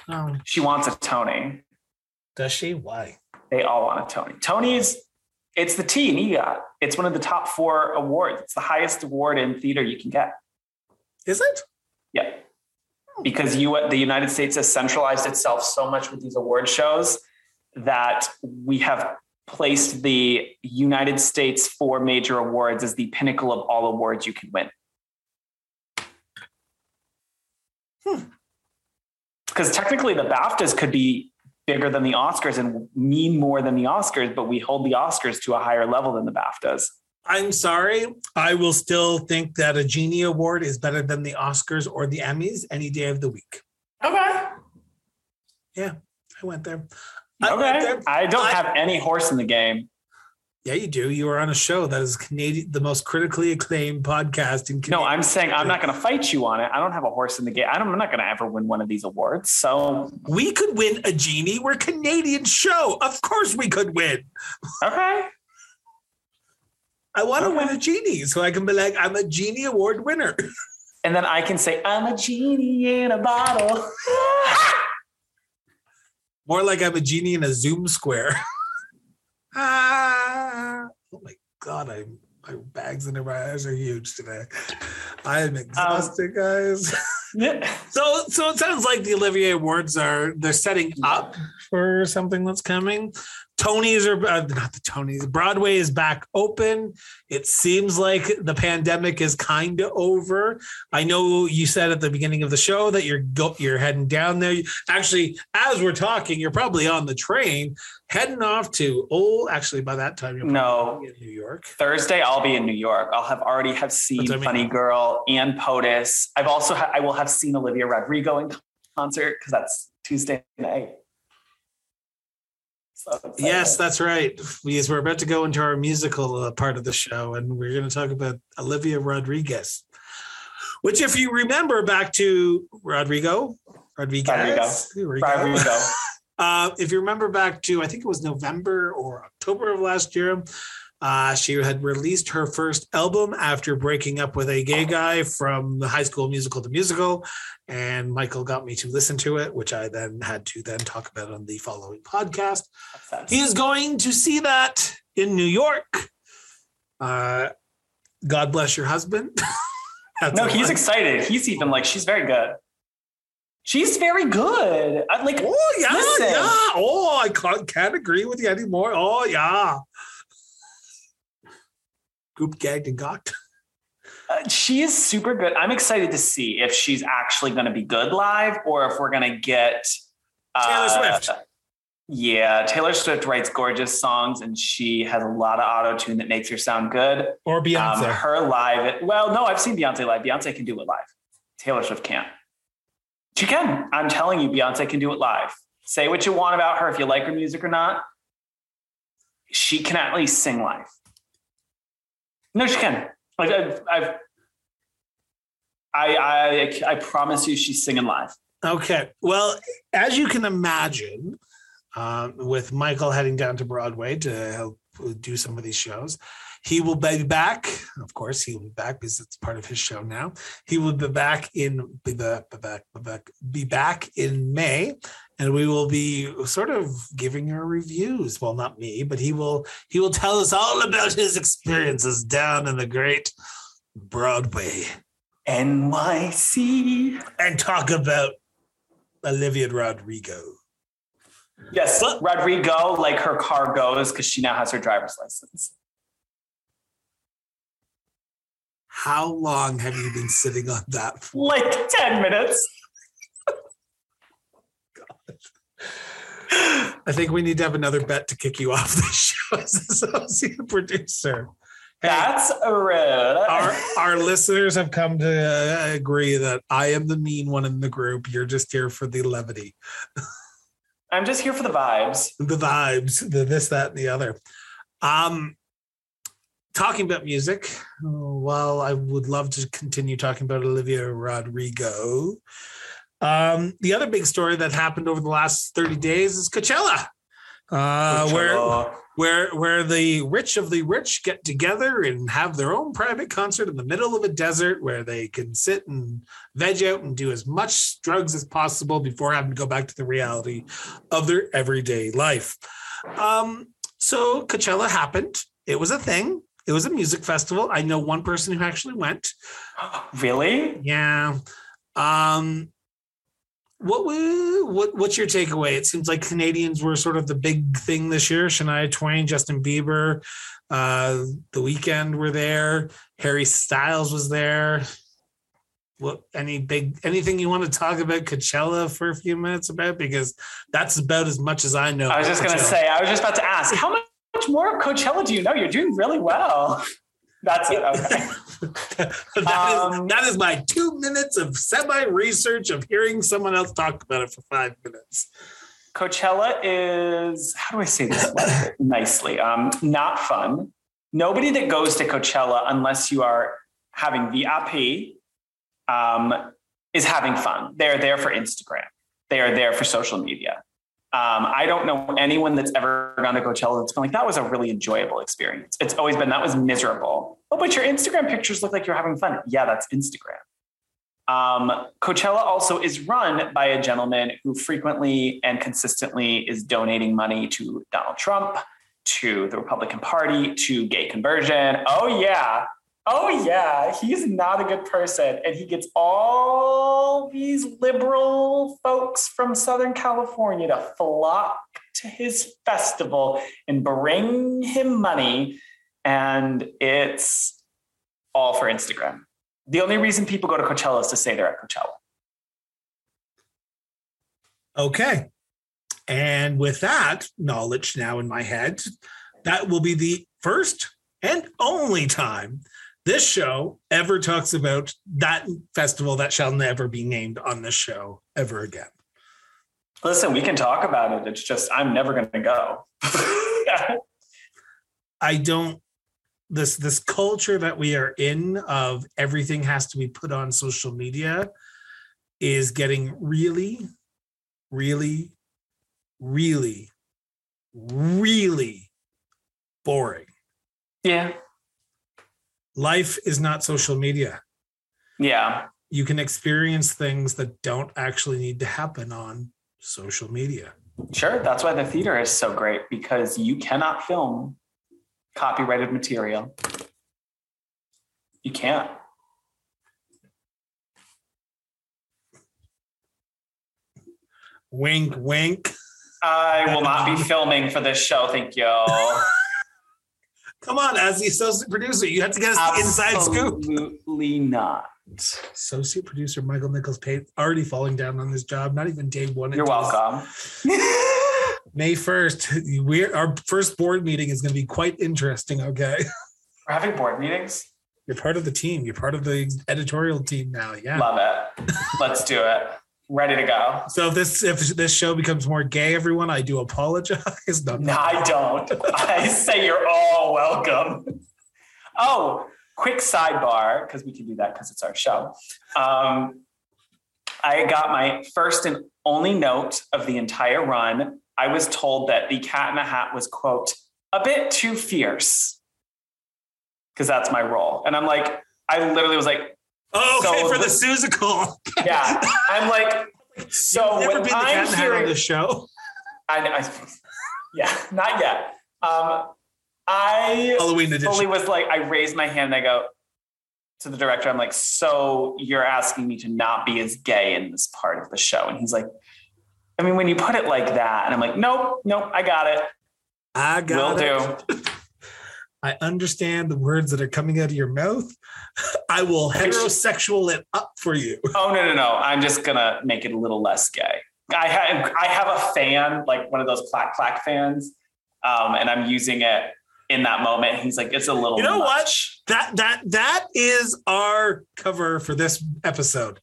Oh. She wants a Tony. Does she? Why? They all want a Tony. Tony's it's the T and EGOT. It's one of the top four awards. It's the highest award in theater you can get. Is it? Yeah. Because you, the United States has centralized itself so much with these award shows that we have placed the United States four major awards as the pinnacle of all awards you can win. Because hmm. technically, the BAFTAs could be bigger than the Oscars and mean more than the Oscars, but we hold the Oscars to a higher level than the BAFTAs. I'm sorry. I will still think that a Genie Award is better than the Oscars or the Emmys any day of the week. Okay. Yeah, I went there. I okay. Went there. I don't I, have any horse in the game. Yeah, you do. You are on a show that is Canadian, the most critically acclaimed podcast in Canada. No, I'm saying I'm not going to fight you on it. I don't have a horse in the game. I'm not going to ever win one of these awards. So we could win a genie. We're a Canadian show. Of course, we could win. Okay. I want to okay. win a genie, so I can be like, I'm a genie award winner. And then I can say, I'm a genie in a bottle. More like I'm a genie in a Zoom square. ah, oh my God, I'm my bags under my eyes are huge today. I am exhausted, um, guys. so so it sounds like the Olivier Awards are they're setting up for something that's coming. Tonys are uh, not the Tonys. Broadway is back open. It seems like the pandemic is kind of over. I know you said at the beginning of the show that you're go, you're heading down there. Actually, as we're talking, you're probably on the train heading off to. Oh, actually, by that time, you're no in New York. Thursday, I'll be in New York. I'll have already have seen Funny Girl and POTUS. I've also ha- I will have seen Olivia Rodrigo in concert because that's Tuesday night. So yes, that's right. Because we're about to go into our musical uh, part of the show, and we're going to talk about Olivia Rodriguez. Which, if you remember back to Rodrigo, Rodriguez, Rodrigo, Rodrigo. uh, if you remember back to, I think it was November or October of last year, uh, she had released her first album after breaking up with a gay guy from the High School Musical, the musical, and Michael got me to listen to it, which I then had to then talk about on the following podcast. He is going to see that in New York. Uh, God bless your husband. no, he's excited. He's even like she's very good. She's very good. I'm like, oh yeah, listen. yeah. Oh, I can't, can't agree with you anymore. Oh yeah goop gagged and got. Uh, she is super good. I'm excited to see if she's actually going to be good live or if we're going to get uh, Taylor Swift. Yeah, Taylor Swift writes gorgeous songs and she has a lot of auto tune that makes her sound good. Or Beyonce. Um, her live. Well, no, I've seen Beyonce live. Beyonce can do it live. Taylor Swift can't. She can. I'm telling you, Beyonce can do it live. Say what you want about her, if you like her music or not. She can at least sing live. No, she can. Like I've, I've I, I, I promise you, she's singing live. Okay. Well, as you can imagine, um, with Michael heading down to Broadway to help do some of these shows, he will be back. Of course, he will be back because it's part of his show now. He will be back in be back, be back, be back, be back in May, and we will be sort of giving our reviews. Well, not me, but he will. He will tell us all about his experiences down in the great Broadway, NYC, and talk about Olivia Rodrigo. Yes, Rodrigo, like her car goes because she now has her driver's license. How long have you been sitting on that for? Like 10 minutes. I think we need to have another bet to kick you off the show as associate producer. Hey, That's rude. our, our listeners have come to uh, agree that I am the mean one in the group. You're just here for the levity. I'm just here for the vibes. The vibes, the this, that, and the other. Um, talking about music, while I would love to continue talking about Olivia Rodrigo, um, the other big story that happened over the last 30 days is Coachella. Uh, Coachella. where where where the rich of the rich get together and have their own private concert in the middle of a desert where they can sit and veg out and do as much drugs as possible before having to go back to the reality of their everyday life. Um, so Coachella happened. It was a thing. It was a music festival. I know one person who actually went. Really? Yeah. Um, what what what's your takeaway? It seems like Canadians were sort of the big thing this year. Shania Twain, Justin Bieber, uh, The Weeknd were there. Harry Styles was there. What any big anything you want to talk about Coachella for a few minutes about because that's about as much as I know. I was just going to say. I was just about to ask how much much more of Coachella do you know? You're doing really well. That's it. Okay. that, um, is, that is my two minutes of semi research of hearing someone else talk about it for five minutes. Coachella is how do I say this nicely? Um, not fun. Nobody that goes to Coachella unless you are having VIP um, is having fun. They're there for Instagram. They are there for social media. Um, I don't know anyone that's ever gone to Coachella that's been like, that was a really enjoyable experience. It's always been, that was miserable. Oh, but your Instagram pictures look like you're having fun. Yeah, that's Instagram. Um, Coachella also is run by a gentleman who frequently and consistently is donating money to Donald Trump, to the Republican Party, to gay conversion. Oh, yeah. Oh, yeah. He's not a good person. And he gets all these liberal folks from Southern California to flock to his festival and bring him money. And it's all for Instagram. The only reason people go to Coachella is to say they're at Coachella. Okay. And with that knowledge now in my head, that will be the first and only time this show ever talks about that festival that shall never be named on this show ever again. Listen, we can talk about it. It's just I'm never going to go. I don't this this culture that we are in of everything has to be put on social media is getting really really really really boring yeah life is not social media yeah you can experience things that don't actually need to happen on social media sure that's why the theater is so great because you cannot film copyrighted material. You can't. Wink, wink. I will not be filming for this show. Thank you. Come on, as the associate producer, you have to get us the inside scoop. Absolutely not. Associate producer Michael Nichols Pate already falling down on this job. Not even day one. You're welcome. May 1st, we our first board meeting is going to be quite interesting. Okay. We're having board meetings. You're part of the team. You're part of the editorial team now. Yeah. Love it. Let's do it. Ready to go. So if this if this show becomes more gay, everyone, I do apologize. No, no I don't. I say you're all welcome. Oh, quick sidebar, because we can do that because it's our show. Um, I got my first and only note of the entire run I was told that the cat in the hat was, quote, a bit too fierce. Because that's my role. And I'm like, I literally was like, Oh, okay, so for the, Seussical. yeah. I'm like, so You've never been I'm the hearing, on the show. I, I, yeah, not yet. Um, I Halloween edition. fully was like, I raised my hand and I go to the director, I'm like, so you're asking me to not be as gay in this part of the show. And he's like, I mean, when you put it like that, and I'm like, nope, nope, I got it. I got Will it. do. I understand the words that are coming out of your mouth. I will heterosexual it up for you. Oh no, no, no! I'm just gonna make it a little less gay. I have I have a fan, like one of those clack clack fans, um, and I'm using it in that moment. He's like, it's a little. You know much. what? That that that is our cover for this episode.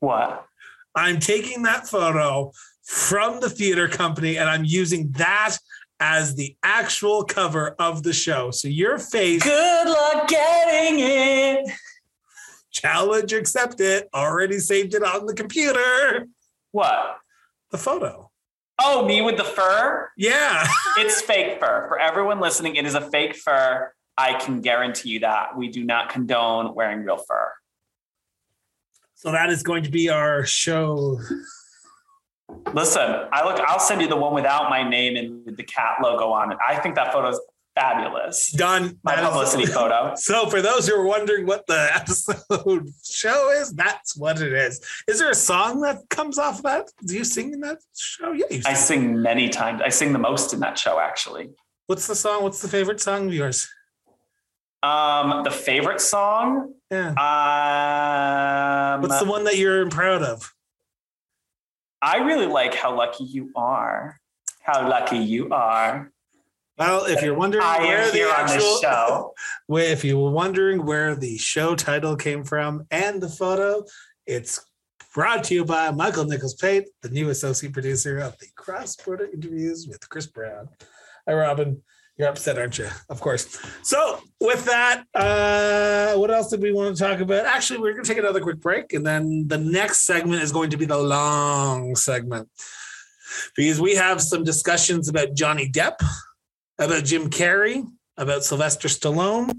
what? I'm taking that photo from the theater company and I'm using that as the actual cover of the show. So your face. Good luck getting it. Challenge accepted. Already saved it on the computer. What? The photo. Oh, me with the fur? Yeah. it's fake fur. For everyone listening, it is a fake fur. I can guarantee you that. We do not condone wearing real fur. So that is going to be our show. Listen, I look. I'll send you the one without my name and the cat logo on it. I think that photo is fabulous. Done. My that publicity is, photo. So for those who are wondering what the episode show is, that's what it is. Is there a song that comes off of that? Do you sing in that show? Yeah, sing. I sing many times. I sing the most in that show, actually. What's the song? What's the favorite song of yours? Um, the favorite song. Yeah. Um, What's the one that you're proud of? I really like "How Lucky You Are." How lucky you are. Well, if you're wondering I where the actual show, if you were wondering where the show title came from and the photo, it's brought to you by Michael Nichols Pate, the new associate producer of the Cross Border Interviews with Chris Brown. Hi, Robin. You're upset, aren't you? Of course. So, with that, uh, what else did we want to talk about? Actually, we're going to take another quick break, and then the next segment is going to be the long segment because we have some discussions about Johnny Depp, about Jim Carrey, about Sylvester Stallone,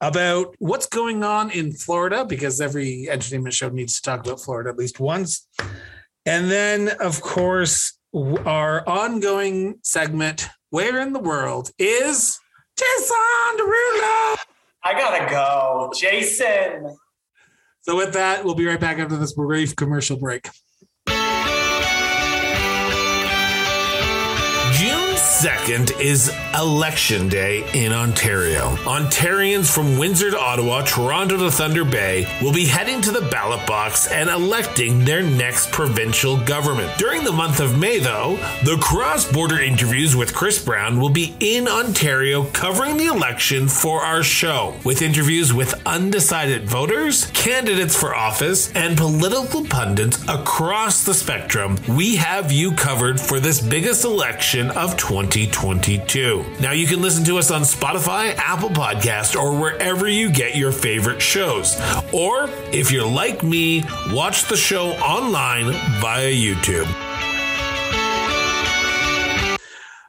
about what's going on in Florida, because every entertainment show needs to talk about Florida at least once. And then, of course, our ongoing segment, Where in the World is Jason Derulo? I gotta go. Jason. So, with that, we'll be right back after this brief commercial break. 2nd is Election Day in Ontario. Ontarians from Windsor to Ottawa, Toronto to Thunder Bay will be heading to the ballot box and electing their next provincial government. During the month of May, though, the cross border interviews with Chris Brown will be in Ontario covering the election for our show, with interviews with undecided voters, candidates for office, and political pundits across the spectrum. We have you covered for this biggest election of 20. 2022. Now you can listen to us on Spotify, Apple Podcast, or wherever you get your favorite shows. Or if you're like me, watch the show online via YouTube.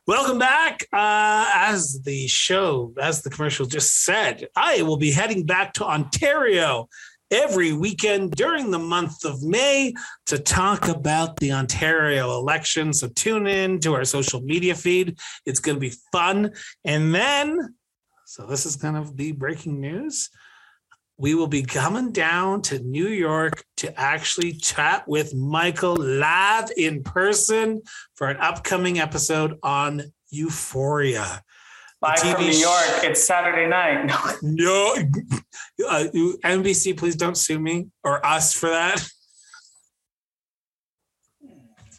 Welcome back. Uh, as the show, as the commercial just said, I will be heading back to Ontario every weekend during the month of May to talk about the Ontario election. So tune in to our social media feed. It's going to be fun. And then, so this is going to be breaking news. We will be coming down to New York to actually chat with Michael live in person for an upcoming episode on Euphoria. Live from New York. It's Saturday night. No, uh, NBC, please don't sue me or us for that.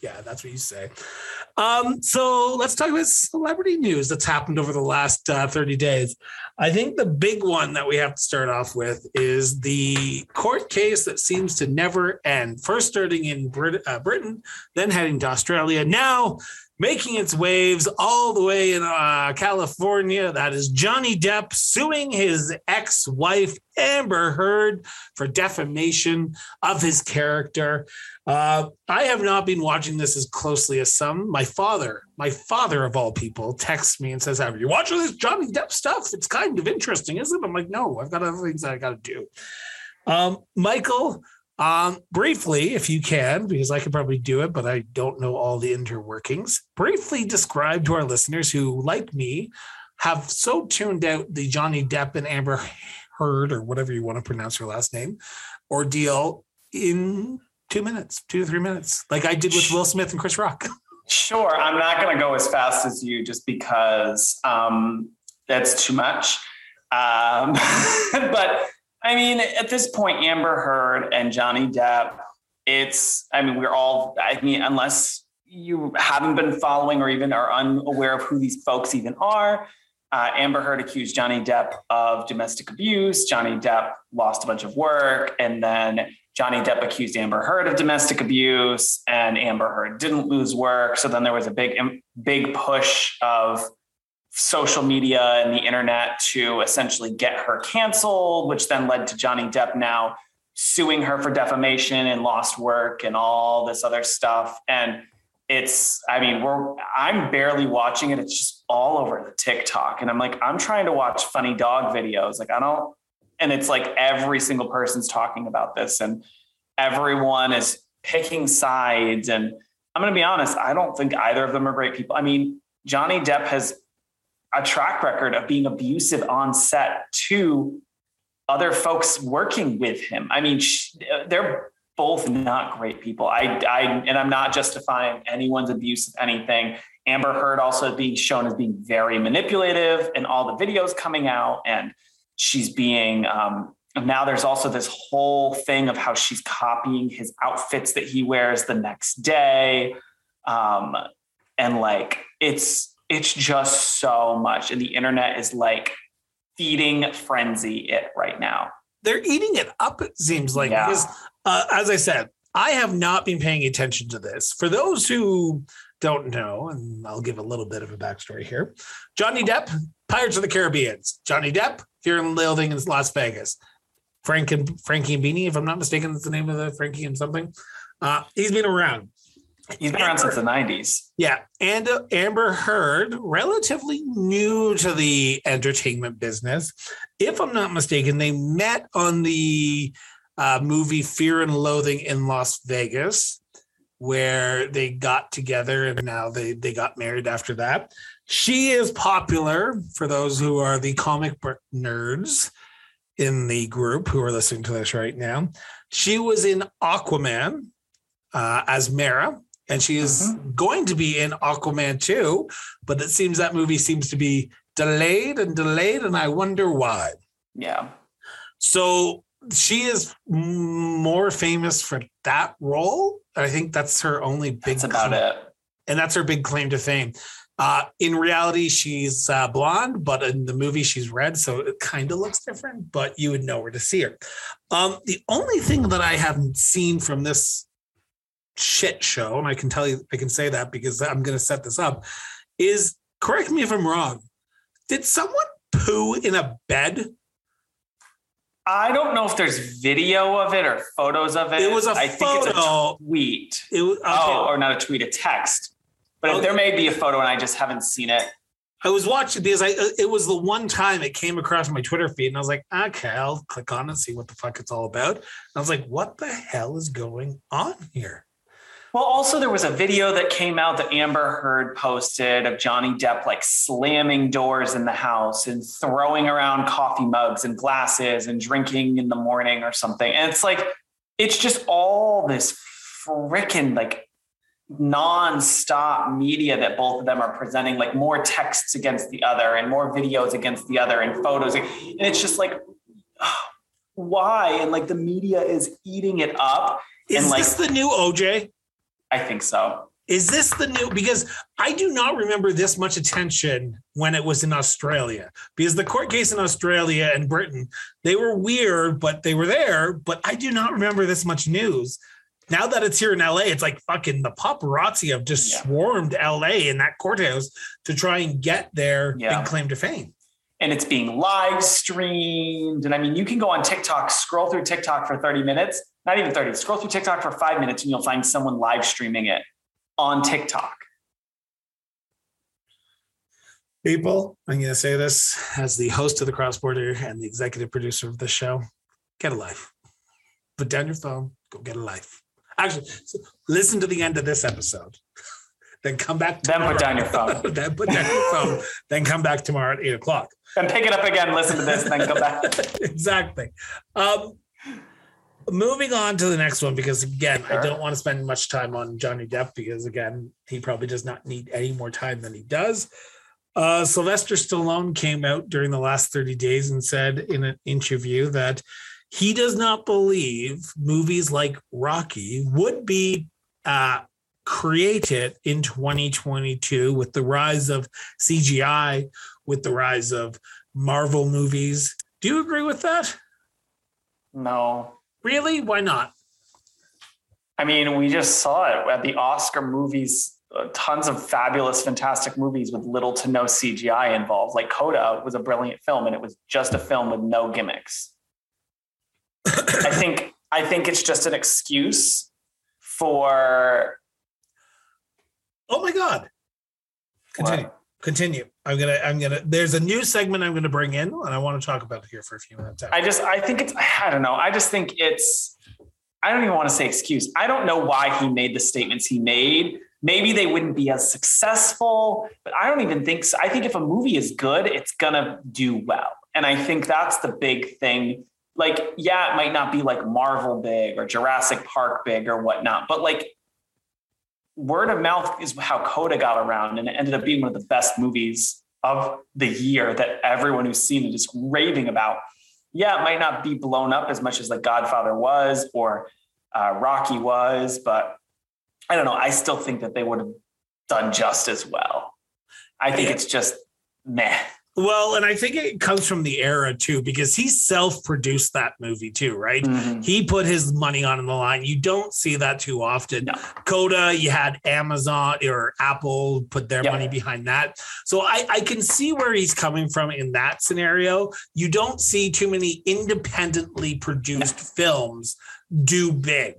Yeah, that's what you say. Um, so let's talk about celebrity news that's happened over the last uh, 30 days. I think the big one that we have to start off with is the court case that seems to never end. First starting in Brit- uh, Britain, then heading to Australia. Now making its waves all the way in uh, California. That is Johnny Depp suing his ex wife, Amber Heard, for defamation of his character. Uh, I have not been watching this as closely as some. My father, my father of all people, texts me and says, Have you watching this Johnny Depp stuff? It's kind of interesting, isn't it? I'm like, No, I've got other things that I got to do. Um, Michael, um, briefly, if you can, because I could probably do it, but I don't know all the interworkings. Briefly describe to our listeners who, like me, have so tuned out the Johnny Depp and Amber Heard, or whatever you want to pronounce her last name, ordeal in two minutes, two to three minutes, like I did with Will Smith and Chris Rock. Sure, I'm not going to go as fast as you, just because um, that's too much. Um, but I mean, at this point, Amber Heard and Johnny Depp, it's, I mean, we're all, I mean, unless you haven't been following or even are unaware of who these folks even are, uh, Amber Heard accused Johnny Depp of domestic abuse. Johnny Depp lost a bunch of work. And then Johnny Depp accused Amber Heard of domestic abuse, and Amber Heard didn't lose work. So then there was a big, big push of social media and the internet to essentially get her canceled, which then led to Johnny Depp now suing her for defamation and lost work and all this other stuff. And it's, I mean, we're, I'm barely watching it. It's just all over the TikTok. And I'm like, I'm trying to watch funny dog videos. Like, I don't, and it's like every single person's talking about this and everyone is picking sides. And I'm going to be honest, I don't think either of them are great people. I mean, Johnny Depp has a track record of being abusive on set to other folks working with him. I mean, they're both not great people. I, I, and I'm not justifying anyone's abuse of anything. Amber Heard also being shown as being very manipulative and all the videos coming out, and she's being. Um, now there's also this whole thing of how she's copying his outfits that he wears the next day, um, and like it's it's just so much. And the internet is like feeding frenzy it right now. They're eating it up, it seems like. Yeah. Because, uh, as I said, I have not been paying attention to this. For those who don't know, and I'll give a little bit of a backstory here. Johnny Depp, Pirates of the Caribbean. Johnny Depp, Fear and Loathing in Las Vegas. Frank and Frankie and Beanie, if I'm not mistaken, that's the name of the Frankie and something. Uh, he's been around. He's been around since the 90s. Yeah. And uh, Amber Heard, relatively new to the entertainment business. If I'm not mistaken, they met on the uh, movie Fear and Loathing in Las Vegas, where they got together and now they, they got married after that. She is popular for those who are the comic book nerds in the group who are listening to this right now. She was in Aquaman uh, as Mera, and she is mm-hmm. going to be in Aquaman 2, but it seems that movie seems to be delayed and delayed, and I wonder why. Yeah. So she is more famous for that role. I think that's her only big. That's about claim, it. And that's her big claim to fame. Uh, in reality, she's uh, blonde, but in the movie, she's red, so it kind of looks different. But you would know where to see her. Um, the only thing that I haven't seen from this shit show, and I can tell you, I can say that because I'm going to set this up, is correct me if I'm wrong. Did someone poo in a bed? I don't know if there's video of it or photos of it. It was a I photo. think it's a tweet. It was, okay. Oh, or not a tweet, a text. But okay. there may be a photo and I just haven't seen it. I was watching because I uh, it was the one time it came across my Twitter feed and I was like, okay, I'll click on and see what the fuck it's all about. And I was like, what the hell is going on here? Well, also there was a video that came out that Amber Heard posted of Johnny Depp like slamming doors in the house and throwing around coffee mugs and glasses and drinking in the morning or something. And it's like it's just all this freaking like non-stop media that both of them are presenting like more texts against the other and more videos against the other and photos. And it's just like why? And like the media is eating it up. Is and like this the new oj I think so. Is this the new? Because I do not remember this much attention when it was in Australia. Because the court case in Australia and Britain, they were weird, but they were there. But I do not remember this much news. Now that it's here in LA, it's like fucking the paparazzi have just yeah. swarmed LA in that courthouse to try and get their yeah. big claim to fame and it's being live streamed. And I mean, you can go on TikTok, scroll through TikTok for 30 minutes, not even 30, scroll through TikTok for five minutes and you'll find someone live streaming it on TikTok. People, I'm going to say this as the host of the Cross Border and the executive producer of the show get a life. Put down your phone, go get a life. Actually, listen to the end of this episode then come back. Then put down your phone. then put down your phone. then come back tomorrow at eight o'clock. Then pick it up again, listen to this, and then go back. exactly. Um, moving on to the next one because again, sure. I don't want to spend much time on Johnny Depp because again, he probably does not need any more time than he does. Uh, Sylvester Stallone came out during the last 30 days and said in an interview that he does not believe movies like Rocky would be uh, created in 2022 with the rise of CGI, with the rise of Marvel movies. Do you agree with that? No. Really? Why not? I mean, we just saw it at the Oscar movies, uh, tons of fabulous, fantastic movies with little to no CGI involved. Like Coda was a brilliant film and it was just a film with no gimmicks. I think I think it's just an excuse for Oh my God. Continue. What? Continue. I'm gonna. I'm gonna. There's a new segment I'm gonna bring in, and I want to talk about it here for a few minutes. I just. I think it's. I don't know. I just think it's. I don't even want to say excuse. I don't know why he made the statements he made. Maybe they wouldn't be as successful, but I don't even think so. I think if a movie is good, it's gonna do well, and I think that's the big thing. Like, yeah, it might not be like Marvel big or Jurassic Park big or whatnot, but like word of mouth is how Coda got around, and it ended up being one of the best movies of the year that everyone who's seen it is raving about. Yeah, it might not be blown up as much as like Godfather was or uh, Rocky was, but I don't know. I still think that they would have done just as well. I think yeah. it's just meh. Well, and I think it comes from the era too, because he self-produced that movie too, right? Mhm. He put his money on the line. You don't see that too often. No. Coda, you had Amazon or Apple put their Yep. money behind that. So I, I can see where he's coming from in that scenario. You don't see too many independently produced films do big.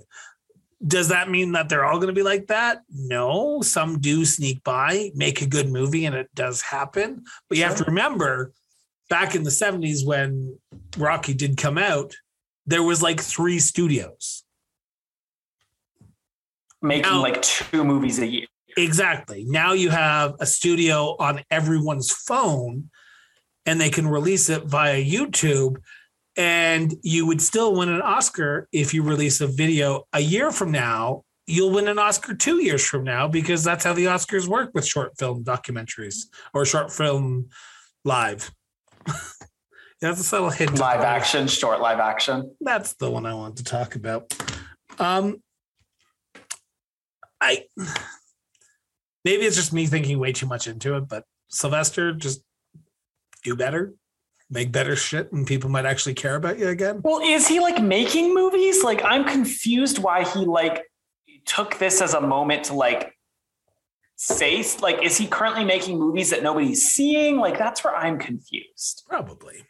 Does that mean that they're all going to be like that? No, some do sneak by, make a good movie, and it does happen. But you have to remember back in the 70s when Rocky did come out, there was like three studios. Making Now- like two movies a year. Exactly. Now you have a studio on everyone's phone and they can release it via YouTube. And you would still win an Oscar if you release a video a year from now. You'll win an Oscar two years from now because that's how the Oscars work with short film documentaries or short film live. that's a subtle hint. Live action, short live action. That's the one I want to talk about. Um, I maybe it's just me thinking way too much into it, but Sylvester just do better, make better shit, and people might actually care about you again. Well, is he like making movies? Like, I'm confused why he like took this as a moment to like say, like, is he currently making movies that nobody's seeing? Like, that's where I'm confused. Probably.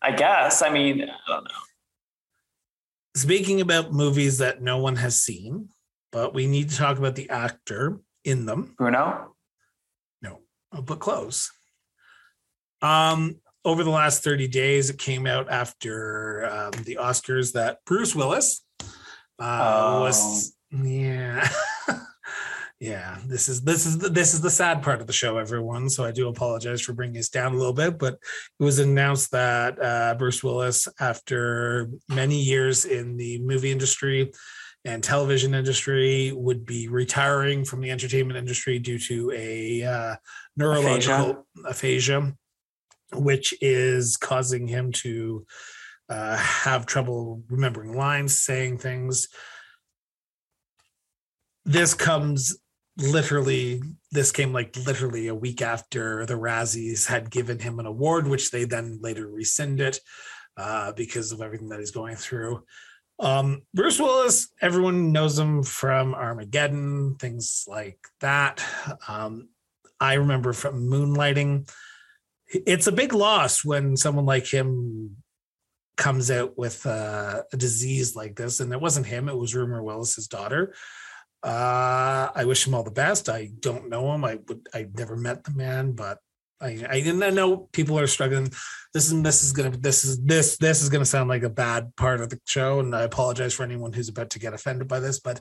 I guess. I mean, I don't know. Speaking about movies that no one has seen, but we need to talk about the actor in them. Bruno? Oh, but close. Um, over the last 30 days, it came out after um, the Oscars that Bruce Willis uh, Oh. was yeah. yeah, this is this is the, this is the sad part of the show, everyone. So I do apologize for bringing us down a little bit, but it was announced that uh, Bruce Willis, after many years in the movie industry and television industry, would be retiring from the entertainment industry due to a uh, neurological aphasia, which is causing him to uh, have trouble remembering lines, saying things. This comes literally, this came like literally a week after the Razzies had given him an award, which they then later rescinded uh, because of everything that he's going through. Um, Bruce Willis, everyone knows him from Armageddon, things like that. Um, I remember from Moonlighting. It's a big loss when someone like him comes out with a disease like this, and it wasn't him; it was Rumer Willis's daughter. Uh, I wish him all the best. I don't know him. I would. I never met the man, but I, I know people are struggling. This is this is gonna this is this this is gonna sound like a bad part of the show, and I apologize for anyone who's about to get offended by this, but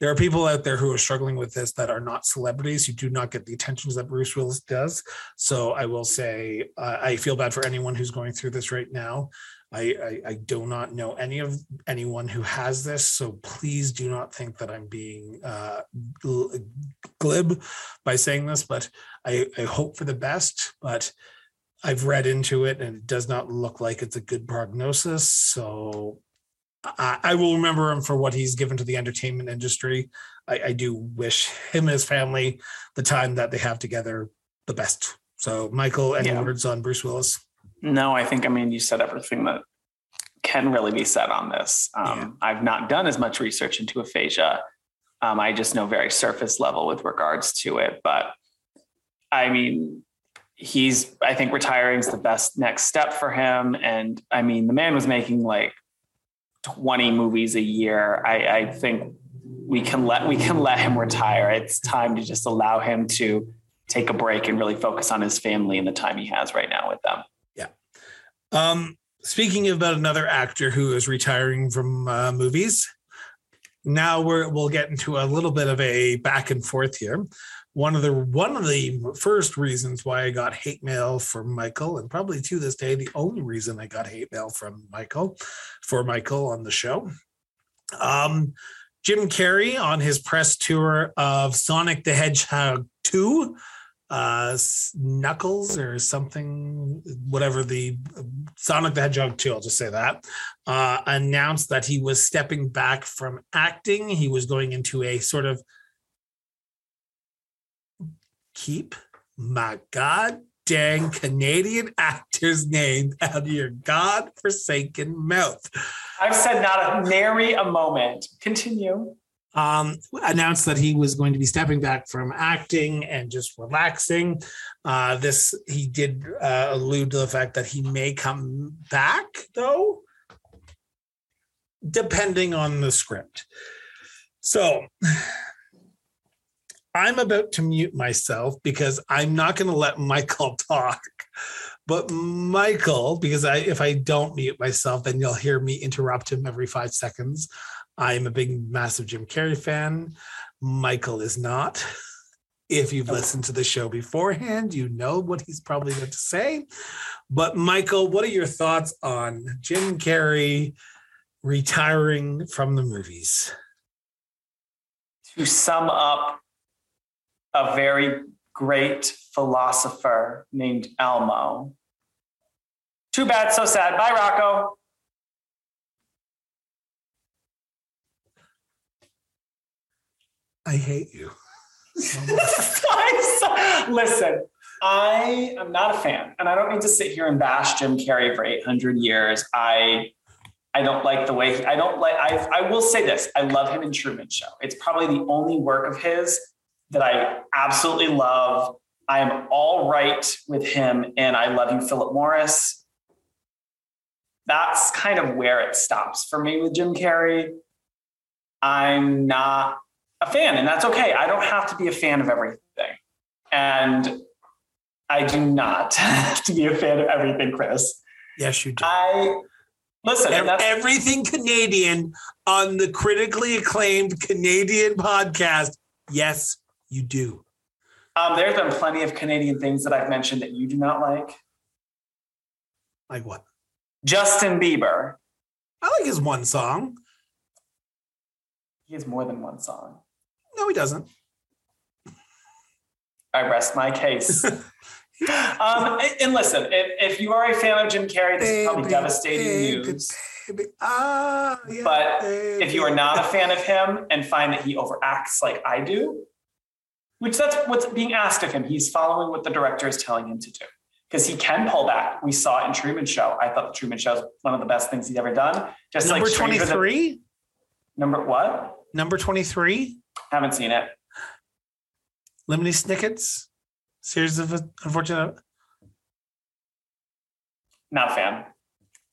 there are people out there who are struggling with this that are not celebrities who do not get the attentions that Bruce Willis does. So I will say uh, I feel bad for anyone who's going through this right now. I, I I do not know any of anyone who has this, so please do not think that I'm being uh, glib by saying this. But I, I hope for the best. But I've read into it, and it does not look like it's a good prognosis. So I, I will remember him for what he's given to the entertainment industry. I, I do wish him and his family the time that they have together the best. So, Michael, any Yeah. words on Bruce Willis? No, I think, I mean, you said everything that can really be said on this. Um, I've not done as much research into aphasia. Um, I just know very surface level with regards to it. But I mean, he's, I think retiring is the best next step for him. And I mean, the man was making like 20 movies a year. I, I think we can let we can let him retire. It's time to just allow him to take a break and really focus on his family and the time he has right now with them. Yeah. Um, speaking about another actor who is retiring from uh, movies, now we're we'll get into a little bit of a back and forth here. One of the one of the first reasons why I got hate mail from Michael, and probably to this day, the only reason I got hate mail from Michael for Michael on the show. Um, Jim Carrey on his press tour of Sonic the Hedgehog 2 uh knuckles or something whatever the sonic the hedgehog 2 i'll just say that uh announced that he was stepping back from acting. He was going into a sort of keep. My god dang Canadian actor's name out of your god-forsaken mouth. I've said not a nary a moment. Continue. Um, announced that he was going to be stepping back from acting and just relaxing. Uh, this he did uh, allude to the fact that he may come back though, depending on the script. So I'm about to mute myself because I'm not going to let Michael talk. But Michael, because I if I don't mute myself, then you'll hear me interrupt him every five seconds. I'm a big, massive Jim Carrey fan. Michael is not. If you've listened to the show beforehand, you know what he's probably going to say. But Michael, what are your thoughts on Jim Carrey retiring from the movies? To sum up, a very great philosopher named Elmo. Too bad, so sad. Bye, Rocco. I hate you. Listen, I am not a fan, and I don't need to sit here and bash Jim Carrey for 800 years. I I don't like the way he, I don't like. I I will say this: I love him in Truman Show. It's probably the only work of his that I absolutely love. I am all right with him, and I love you, Philip Morris. That's kind of where it stops for me with Jim Carrey. I'm not a fan, and that's okay. I don't have to be a fan of everything. And I do not have to be a fan of everything, Chris. Yes, you do. I listen, Everything Canadian on the critically acclaimed Canadian podcast. Yes, you do. um, there's been plenty of Canadian things that I've mentioned that you do not like. Like what? Justin Bieber. I like his one song. He has more than one song. No, he doesn't. I rest my case. um, and, and listen, if, if you are a fan of Jim Carrey, this is probably devastating baby, news. baby. Ah, yeah, But baby. if you are not a fan of him and find that he overacts like I do, which that's what's being asked of him, he's following what the director is telling him to do because he can pull back. We saw it in Truman Show. I thought the Truman Show is one of the best things he's ever done. Just number like Than- 23? Number what? Number 23? Haven't seen it. Lemony Snicket's series of unfortunate Not a fan.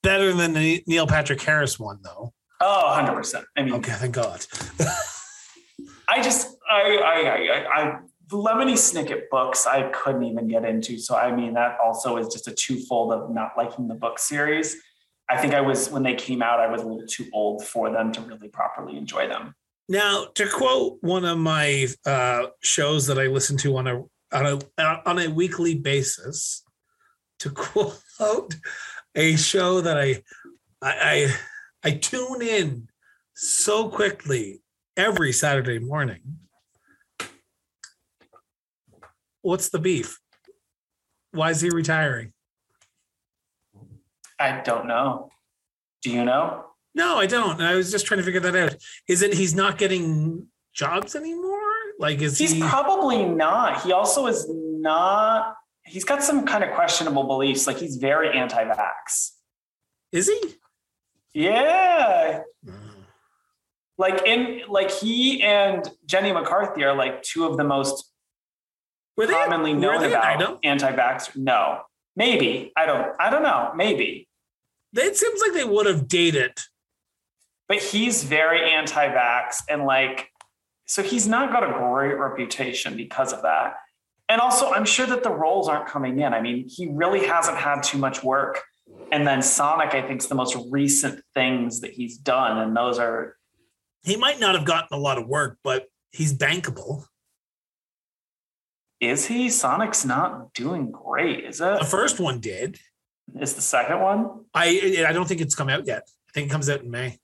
better than the Neil Patrick Harris one though. Oh, 100%. I mean, Okay, thank God. I just, I, I, I, I, the Lemony Snicket books, I couldn't even get into. So, I mean, that also is just a twofold of not liking the book series. I think I was, when they came out, I was a little too old for them to really properly enjoy them. Now, to quote one of my uh, shows that I listen to on a on a on a weekly basis, to quote a show that I I I, I tune in so quickly every Saturday morning. What's the beef? Why is he retiring? I don't know. Do you know? No, I don't. I was just trying to figure that out. Is it he's not getting jobs anymore? Like, is He's he? probably not. He also is not, he's got some kind of questionable beliefs. Like he's very anti vax. is he? Yeah. Hmm. Like in, like he and Jenny McCarthy are like two of the most Were they commonly known they about anti-vax. No, maybe I don't. I don't know. Maybe, It seems like they would have dated. but he's very anti-vax, and like, so he's not got a great reputation because of that. And also, I'm sure that the roles aren't coming in. I mean, he really hasn't had too much work. And then Sonic, I think, is the most recent things that he's done, and those are He might not have gotten a lot of work, but he's bankable. Is he? Sonic's not doing great, is it? The first one did. Is the second one? I I don't think it's come out yet. I think it comes out in May.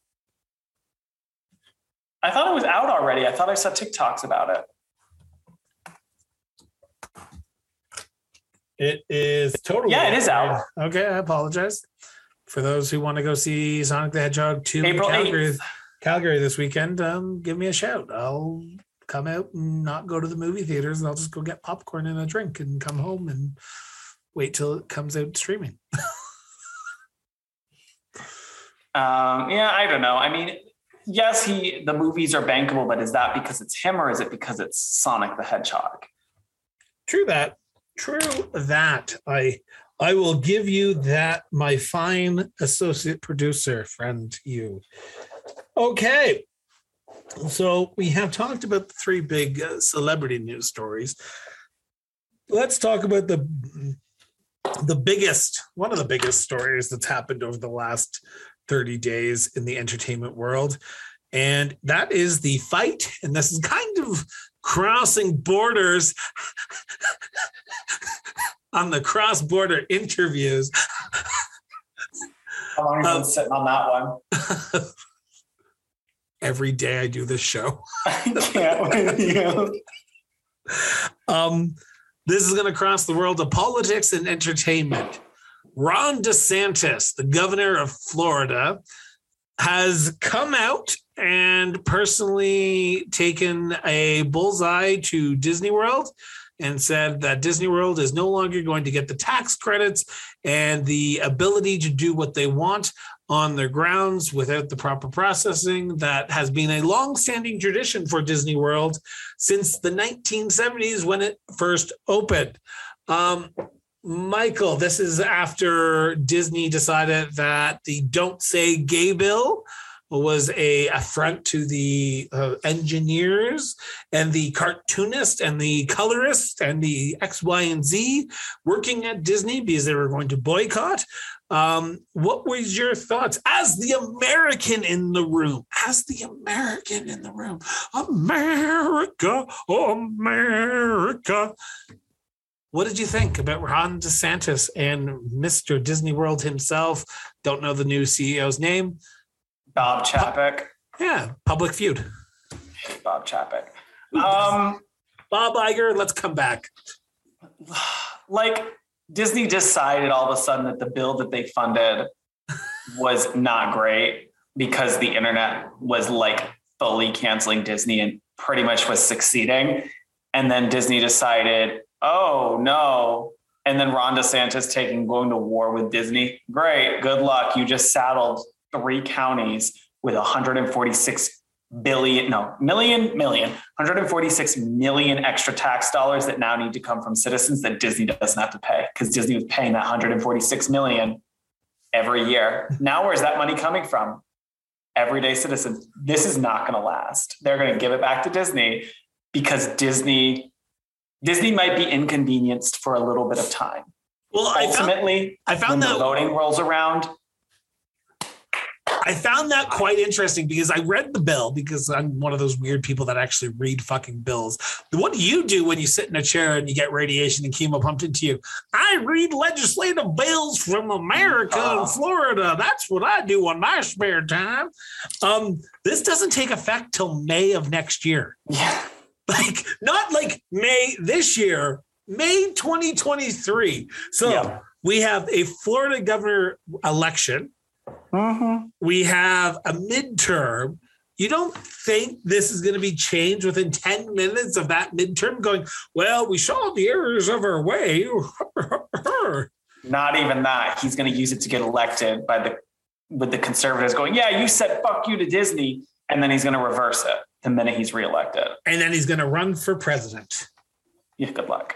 I thought it was out already. I thought I saw TikToks about it. It is totally. Yeah, it is out. Okay, I apologize. For those who want to go see Sonic the Hedgehog 2 in April Calgary, Calgary this weekend, um, give me a shout. I'll come out and not go to the movie theaters and I'll just go get popcorn and a drink and come home and wait till it comes out streaming. Um, yeah, I don't know. I mean, yes, he the movies are bankable, but is that because it's him or is it because it's Sonic the Hedgehog? True that. True that. I I will give you that, my fine associate producer friend. You. Okay. So we have talked about the three big uh, celebrity news stories. Let's talk about the the biggest, one of the biggest stories that's happened over the last 30 days in the entertainment world. And that is the fight. And this is kind of crossing borders on the cross border interviews. How long have you been sitting on that one? Every day I do this show. I can't with you. Um, this is going to cross the world of politics and entertainment. Ron DeSantis, the governor of Florida, has come out and personally taken a bullseye to Disney World and said that Disney World is no longer going to get the tax credits and the ability to do what they want on their grounds without the proper processing that has been a long-standing tradition for Disney World since the 1970s when it first opened. Um, Michael, this is after Disney decided that the Don't Say Gay bill was a affront to the uh, engineers and the cartoonist and the colorist and the X, Y, and Z working at Disney because they were going to boycott. Um, what was your thoughts as the American in the room? As the American in the room, America, America. What did you think about Ron DeSantis and Mr. Disney World himself? Don't know the new CEO's name. Bob Chapek. Yeah, public feud. Bob Chapek. Um, Bob Iger, let's come back. like Disney decided all of a sudden that the bill that they funded was not great because the internet was like fully canceling Disney and pretty much was succeeding. And then Disney decided, oh no. And then Ron DeSantis taking going to war with Disney. Great, good luck. You just saddled three counties with 146 billion, no, million, million, 146 million extra tax dollars that now need to come from citizens that Disney doesn't have to pay because Disney was paying that 146 million every year. Now, where's that money coming from? Everyday citizens. This is not going to last. They're going to give it back to Disney because Disney Disney might be inconvenienced for a little bit of time. Well, I found, Ultimately, I found when that the voting rolls around, I found that quite interesting because I read the bill because I'm one of those weird people that actually read fucking bills. What do you do when you sit in a chair and you get radiation and chemo pumped into you? I read legislative bills from America Oh. and Florida. That's what I do on my spare time. Um, this doesn't take effect till May of next year. yeah, Like not like May this year, May 2023. So Yeah. we have a Florida governor election Mm-hmm. we have a midterm. You don't think this is going to be changed within 10 minutes of that midterm going, well, we saw the errors of our way. not even that. He's going to use it to get elected by the with the conservatives going, yeah, you said fuck you to Disney, and then he's going to reverse it the minute he's reelected. and then he's going to run for president. Yeah, good luck.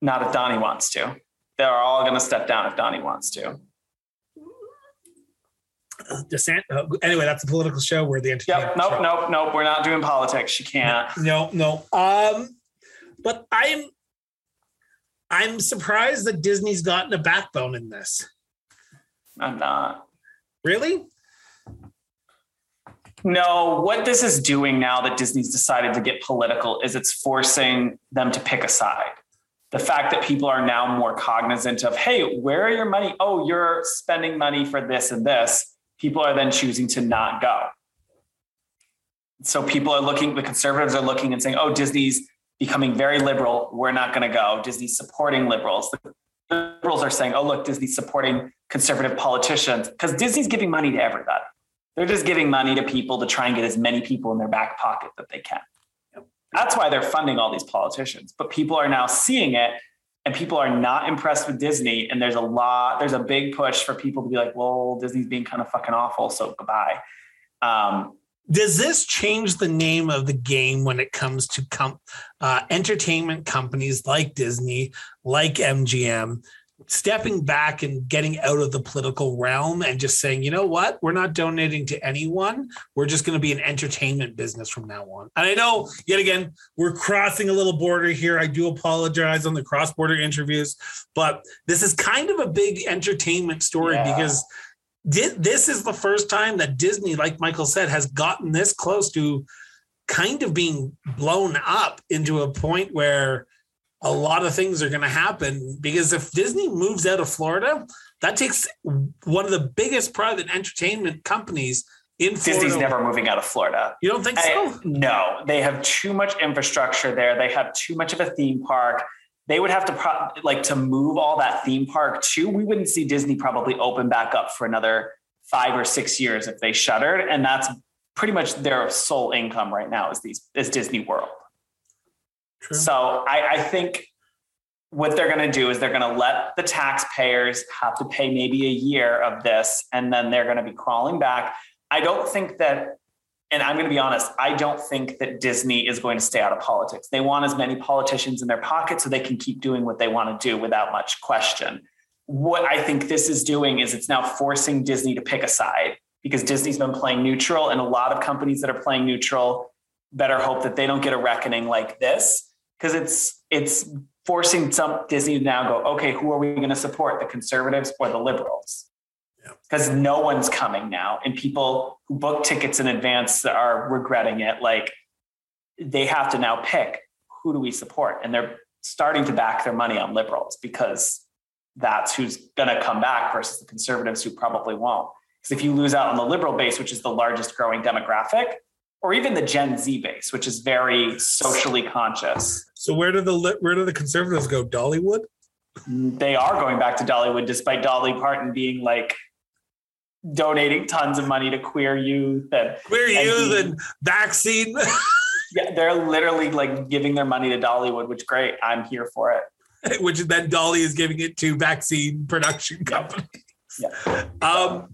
Not if Donnie wants to. They're all going to step down if Donnie wants to. DeSant, uh, anyway, that's a political show where the Yep. Nope. show. Nope. Nope. We're not doing politics. You can't. No, no. Um, but I'm I'm surprised that Disney's gotten a backbone in this. I'm not. Really? No, what this is doing now that Disney's decided to get political is it's forcing them to pick a side. The fact that people are now more cognizant of, hey, where are your money? Oh, you're spending money for this and this. People are then choosing to not go. So people are looking, the conservatives are looking and saying, oh, Disney's becoming very liberal. We're not going to go. Disney's supporting liberals. The liberals are saying, oh, look, Disney's supporting conservative politicians because Disney's giving money to everybody. They're just giving money to people to try and get as many people in their back pocket that they can. That's why they're funding all these politicians. But people are now seeing it and people are not impressed with Disney. And there's a lot, there's a big push for people to be like, well, Disney's being kind of fucking awful. So goodbye. Um, does this change the name of the game when it comes to com- uh, entertainment companies like Disney, like MGM, stepping back and getting out of the political realm and just saying, you know what, we're not donating to anyone. We're just going to be an entertainment business from now on. And I know, yet again, we're crossing a little border here. I do apologize on the cross border interviews, but this is kind of a big entertainment story yeah. because this is the first time that Disney, like Michael said, has gotten this close to kind of being blown up into a point where a lot of things are going to happen because if Disney moves out of Florida, that takes one of the biggest private entertainment companies in Florida. Disney's never moving out of Florida. You don't think I, so? no, they have too much infrastructure there. They have too much of a theme park. They would have to pro- like to move all that theme park too. We wouldn't see Disney probably open back up for another five or six years if they shuttered, and that's pretty much their sole income right now is these is Disney World. True. So I, I think what they're going to do is they're going to let the taxpayers have to pay maybe a year of this, and then they're going to be crawling back. I don't think that, and I'm going to be honest, I don't think that Disney is going to stay out of politics. They want as many politicians in their pocket so they can keep doing what they want to do without much question. What I think this is doing is it's now forcing Disney to pick a side because Disney's been playing neutral, and a lot of companies that are playing neutral better hope that they don't get a reckoning like this because it's it's forcing some Disney to now go, okay, who are we going to support, the conservatives or the liberals? Because yeah. no one's coming now, and people who book tickets in advance are regretting it. Like they have to now pick who do we support, and they're starting to back their money on liberals because that's who's going to come back versus the conservatives who probably won't. Because if you lose out on the liberal base, which is the largest growing demographic, or even the Gen Z base, which is very socially conscious. So where do the where do the conservatives go? Dollywood? They are going back to Dollywood, despite Dolly Parton being like donating tons of money to queer youth and queer and youth being, and vaccine. yeah, they're literally like giving their money to Dollywood, which great. I'm here for it. which then Dolly is giving it to vaccine production companies. Yeah. Um,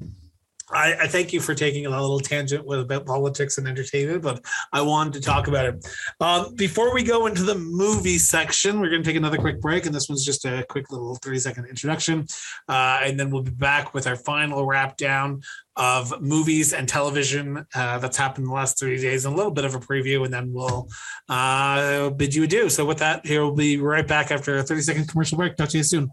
I, I, thank you for taking a little tangent with about politics and entertainment, but I wanted to talk about it. Um, before we go into the movie section, we're going to take another quick break, and this one's just a quick little 30 second introduction. Uh, and then we'll be back with our final wrap down of movies and television uh, that's happened in the last 30 days, and a little bit of a preview, and then we'll uh, bid you adieu. So, with that, here we'll be right back after a 30 second commercial break. Talk to you soon.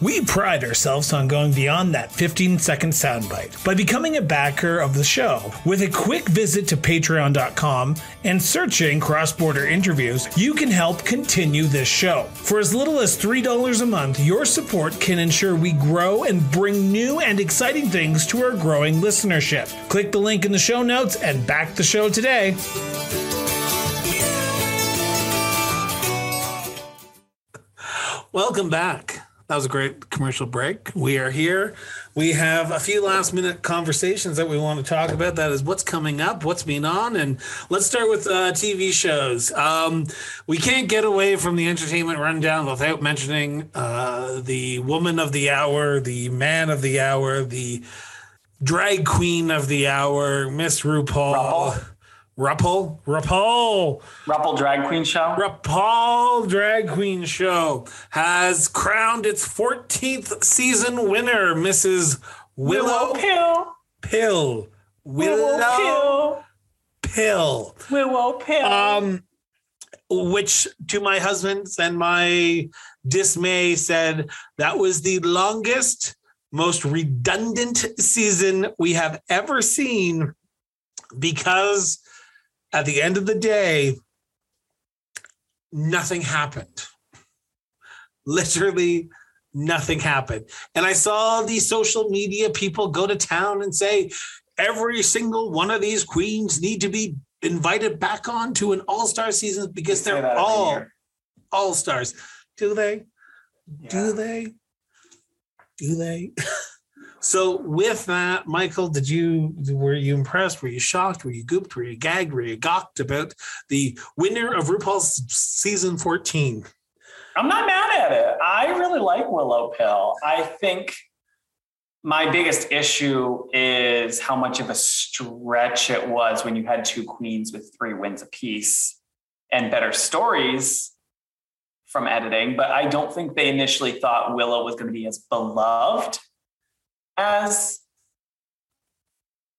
We pride ourselves on going beyond that 15 second soundbite by becoming a backer of the show. With a quick visit to patreon.com and searching cross border interviews, you can help continue this show. For as little as $3 a month, your support can ensure we grow and bring new and exciting things to our growing listenership. Click the link in the show notes and back the show today. Welcome back. That was a great commercial break. We are here. We have a few last minute conversations that we want to talk about. That is what's coming up, what's been on. And let's start with uh, TV shows. Um, we can't get away from the entertainment rundown without mentioning uh, the woman of the hour, the man of the hour, the drag queen of the hour, Miss RuPaul. RuPaul, RuPaul, RuPaul Drag Queen Show. RuPaul Drag Queen Show has crowned its 14th season winner, Mrs. Willow, Willow Pill. Pill. Willow, Willow Pill. Pill. Willow Pill. Um, which to my husband's and my dismay said that was the longest, most redundant season we have ever seen because at the end of the day, nothing happened. Literally nothing happened. And I saw these social media people go to town and say, every single one of these queens need to be invited back on to an all-star season because they're all all-stars. Do they? Yeah. Do they? Do they? So with that, Michael, did you were you impressed? Were you shocked? Were you gooped? Were you gagged? Were you gawked about the winner of RuPaul's season 14? I'm not mad at it. I really like Willow Pill. I think my biggest issue is how much of a stretch it was when you had two queens with three wins apiece and better stories from editing. But I don't think they initially thought Willow was going to be as beloved as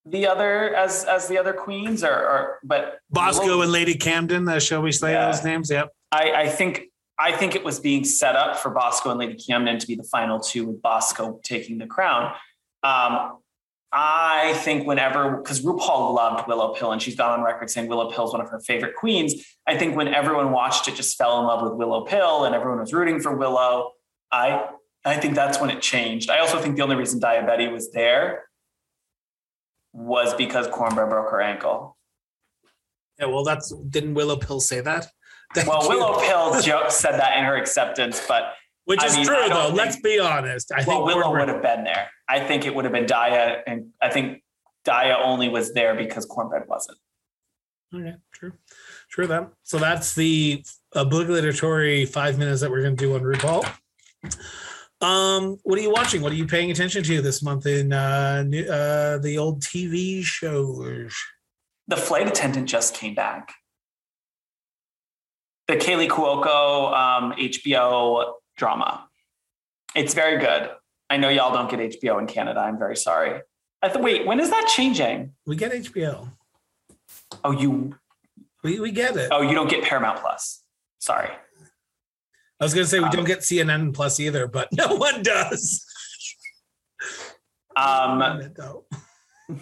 the other as as the other queens or, or but Bosco and Lady Camden, uh, shall we say Yeah. those names? Yep. I, I think I think it was being set up for Bosco and Lady Camden to be the final two with Bosco taking the crown. Um, I think whenever because RuPaul loved Willow Pill and she's gone on record saying Willow Pill is one of her favorite queens. I think when everyone watched it, just fell in love with Willow Pill and everyone was rooting for Willow. I I think that's when it changed. I also think the only reason Daya Betty was there was because Kornbread broke her ankle. Yeah, well, that's didn't Willow Pill say that? Thank Well, you. Willow Pill said that in her acceptance, but which I is mean, true though. don't Let's be honest. I well, think Willow would have been there. I think it would have been Daya, and I think Daya only was there because Kornbread wasn't. Okay, true, true. That so that's the obligatory five minutes that we're going to do on RuPaul. Um, what are you watching? What are you paying attention to this month in uh, new, uh the old TV shows? The flight attendant just came back. The Kaley Cuoco um, HBO drama. It's very good. I know y'all don't get HBO in Canada. I'm very sorry. I th- wait, when is that changing? We get HBO. Oh, you We we get it. oh you don't get Paramount Plus. Sorry. I was going to say we Um, don't get CNN Plus either, but no one does. Um,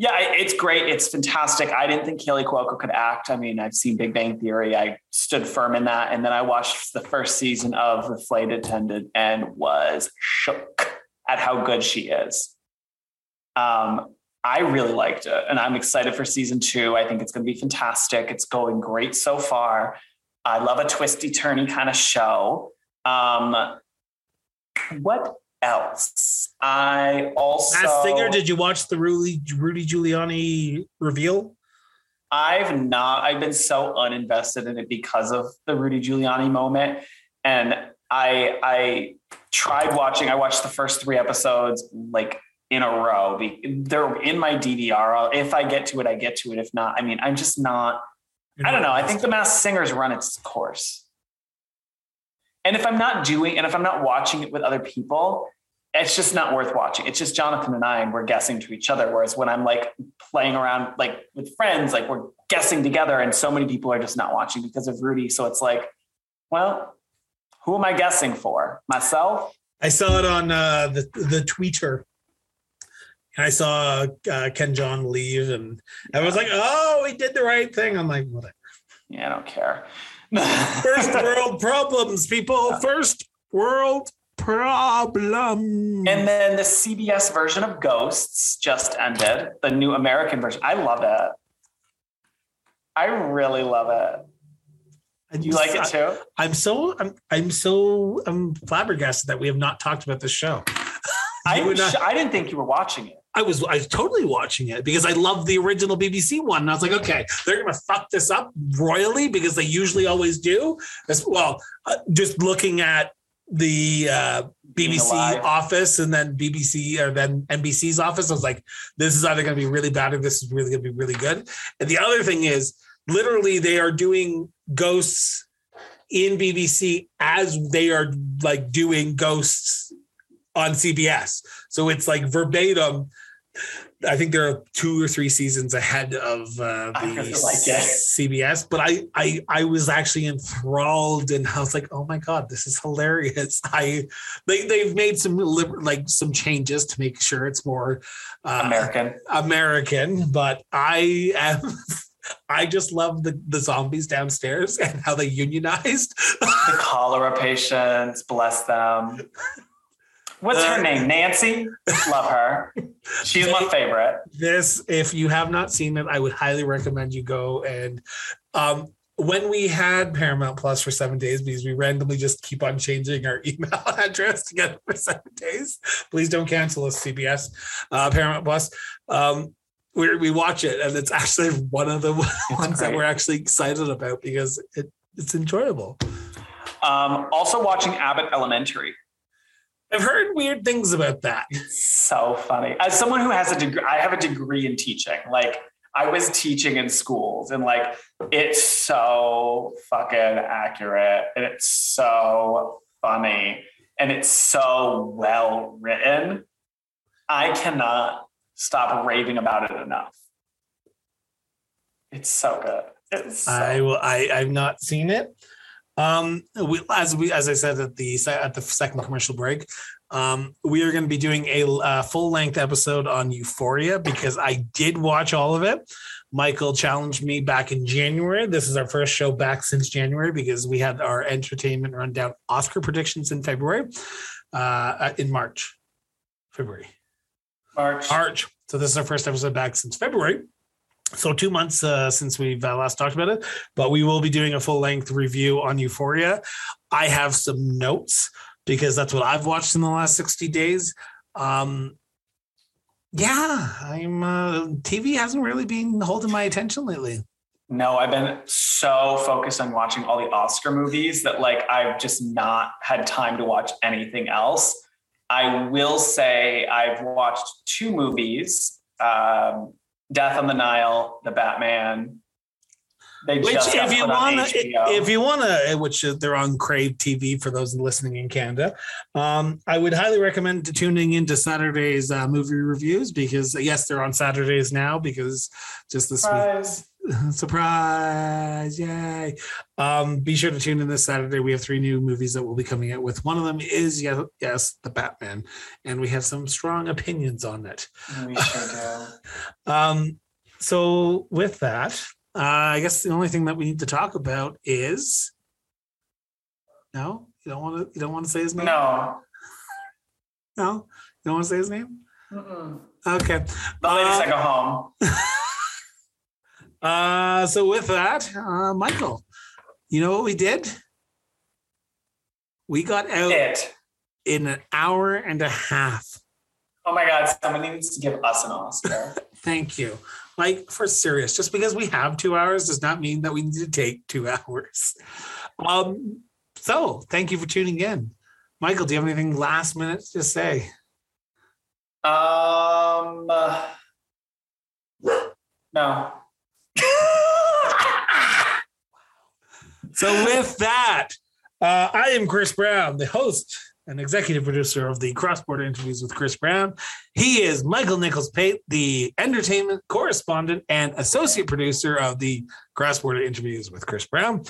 Yeah, it's great. It's fantastic. I didn't think Kaley Cuoco could act. I mean, I've seen Big Bang Theory. I stood firm in that. And then I watched the first season of The Flight Attendant and was shook at how good she is. Um, I really liked it. And I'm excited for season two. I think it's going to be fantastic. It's going great so far. I love a twisty, turny kind of show. Um, what else? I also. Masked Singer, did you watch the Rudy, Rudy Giuliani reveal? I've not. I've been so uninvested in it because of the Rudy Giuliani moment, and I I tried watching. I watched the first three episodes like in a row. They're in my DVR. If I get to it, I get to it. If not, I mean, I'm just not. I don't know. I think the Masked Singer's run its course. And if I'm not doing, and if I'm not watching it with other people, it's just not worth watching. It's just Jonathan and I, and we're guessing to each other. Whereas when I'm like playing around like with friends, like we're guessing together, and so many people are just not watching because of Rudy. So it's like, well, who am I guessing for? Myself? I saw it on uh, the the tweeter. And I saw uh, Ken Jeong leave, and I was like, "Oh, he did the right thing." I'm like, "Whatever." Yeah, I don't care. First world problems, people. First world problem. And then the CBS version of Ghosts just ended, the new American version. I love it. I really love it. Do you like it too? I'm so I'm I'm so I'm flabbergasted that we have not talked about this show. I, not- I didn't think you were watching it. I was I was totally watching it because I love the original BBC one. And I was like, okay, they're gonna fuck this up royally because they usually always do. As well, uh, just looking at the uh, BBC office and then BBC or then NBC's office, I was like, this is either gonna be really bad or this is really gonna be really good. And the other thing is, literally, they are doing ghosts in BBC as they are like doing ghosts on CBS. So it's like verbatim. I think there are two or three seasons ahead of uh, the like. CBS, but I, I I was actually enthralled and I was like, oh my god, this is hilarious. I they they've made some liber- like some changes to make sure it's more uh, American. American, but I am. I just love the, the zombies downstairs and how they unionized. The cholera patients, bless them. What's her Uh, name? Nancy? Love her. She's my favorite. this if you have not seen it i would highly recommend you go and um when we had Paramount Plus for seven days, because we randomly just keep on changing our email address to get it for seven days. Please don't cancel us, CBS, uh, Paramount Plus. Um, we we watch it, and it's actually one of the ones that we're actually excited about because it it's enjoyable. Um, also watching Abbott Elementary. I've heard weird things about that. So funny. As someone who has a degree, I have a degree in teaching. Like I was teaching in schools, and like it's so fucking accurate, and it's so funny, and it's so well written. I cannot stop raving about it enough. It's so good. It's so I will. I I've not seen it. Um, we, as we as I said at the at the second commercial break, um, we are going to be doing a uh, full length episode on Euphoria because I did watch all of it. Michael challenged me back in January. This is our first show back since January because we had our entertainment rundown Oscar predictions in February, uh, in March, February. March. March. So this is our first episode back since February. So two months uh, since we've uh, last talked about it, but we will be doing a full length review on Euphoria. I have some notes because that's what I've watched in the last sixty days. Um, yeah, I'm. Uh, TV hasn't really been holding my attention lately. No, I've been so focused on watching all the Oscar movies that like I've just not had time to watch anything else. I will say I've watched two movies: um, Death on the Nile, The Batman. They Which, if you want to, if you want to, which they're on Crave TV for those listening in Canada, um, I would highly recommend tuning into Saturday's uh, movie reviews because yes, they're on Saturdays now because just this week Surprise. yay um be sure to tune in this saturday we have three new movies that will be coming out with one of them is yes, yes the batman and we have some strong opinions on it We sure do. um so with that uh i guess the only thing that we need to talk about is no you don't want to you don't want to say his name No. no you don't want to say his name Mm-mm. okay The I go home. Uh, so with that, uh, Michael, you know what we did? We got out It. in an hour and a half. Oh my God! Someone needs to give us an Oscar. Thank you. Like for serious, just because we have two hours does not mean that we need to take two hours. Um, so thank you for tuning in. Michael, do you have anything last minute to say? Um. uh, no. So with that, uh, I am Chris Brown, the host and executive producer of the Cross Border Interviews with Chris Brown. He is Michael Nichols Pate, the entertainment correspondent and associate producer of the Cross Border Interviews with Chris Brown.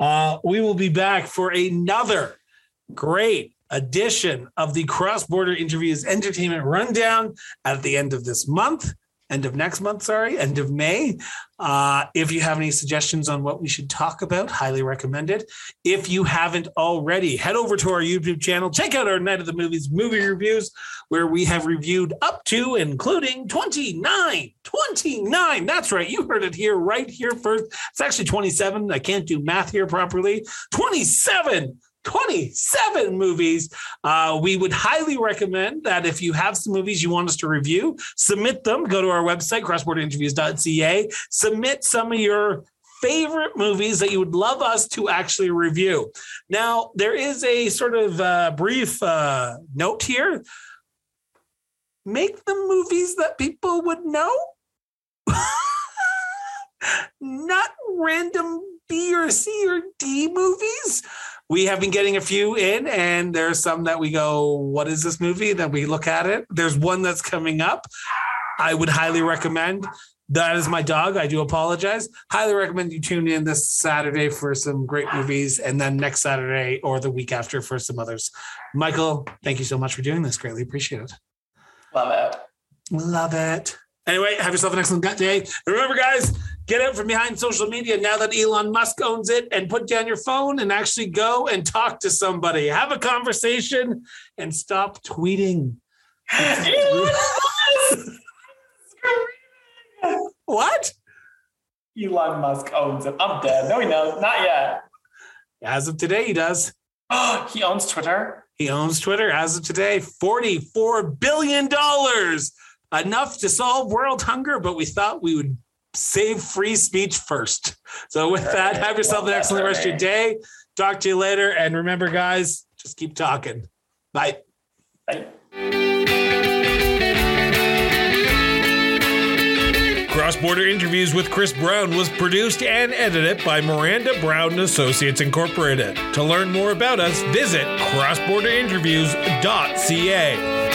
Uh, we will be back for another great edition of the Cross Border Interviews Entertainment Rundown at the end of this month. End of next month, sorry, end of May. Uh, if you have any suggestions on what we should talk about, highly recommend it. If you haven't already, head over to our YouTube channel, check out our Night of the Movies movie reviews, where we have reviewed up to, including 29. 29. That's right. You heard it here, right here first. It's actually 27. I can't do math here properly. 27. 27 movies. Uh, we would highly recommend that if you have some movies you want us to review, submit them. Go to our website, crossborderinterviews.ca. Submit some of your favorite movies that you would love us to actually review. Now, there is a sort of uh, brief uh, note here. Make the movies that people would know, not random B or C or D movies. We have been getting a few in, and there's some that we go, What is this movie? Then we look at it. There's one that's coming up. I would highly recommend. That is my dog. I do apologize. Highly recommend you tune in this Saturday for some great movies, and then next Saturday or the week after for some others. Michael, thank you so much for doing this. Greatly appreciate it. Love it. Love it. Anyway, have yourself an excellent day. And remember, guys, get out from behind social media now that Elon Musk owns it and put down your phone and actually go and talk to somebody. Have a conversation and stop tweeting. Elon Musk! What? Elon Musk owns it. I'm dead. No, he does. Not yet. As of today, he does. Oh, he owns Twitter. He owns Twitter as of today, $44 billion. Enough to solve world hunger, but we thought we would save free speech first. So, with that, have yourself an excellent rest of your day. Talk to you later. And remember, guys, just keep talking. Bye. Bye. Cross Border Interviews with Chris Brown was produced and edited by Miranda Brown Associates Incorporated. To learn more about us, visit crossborderinterviews.ca.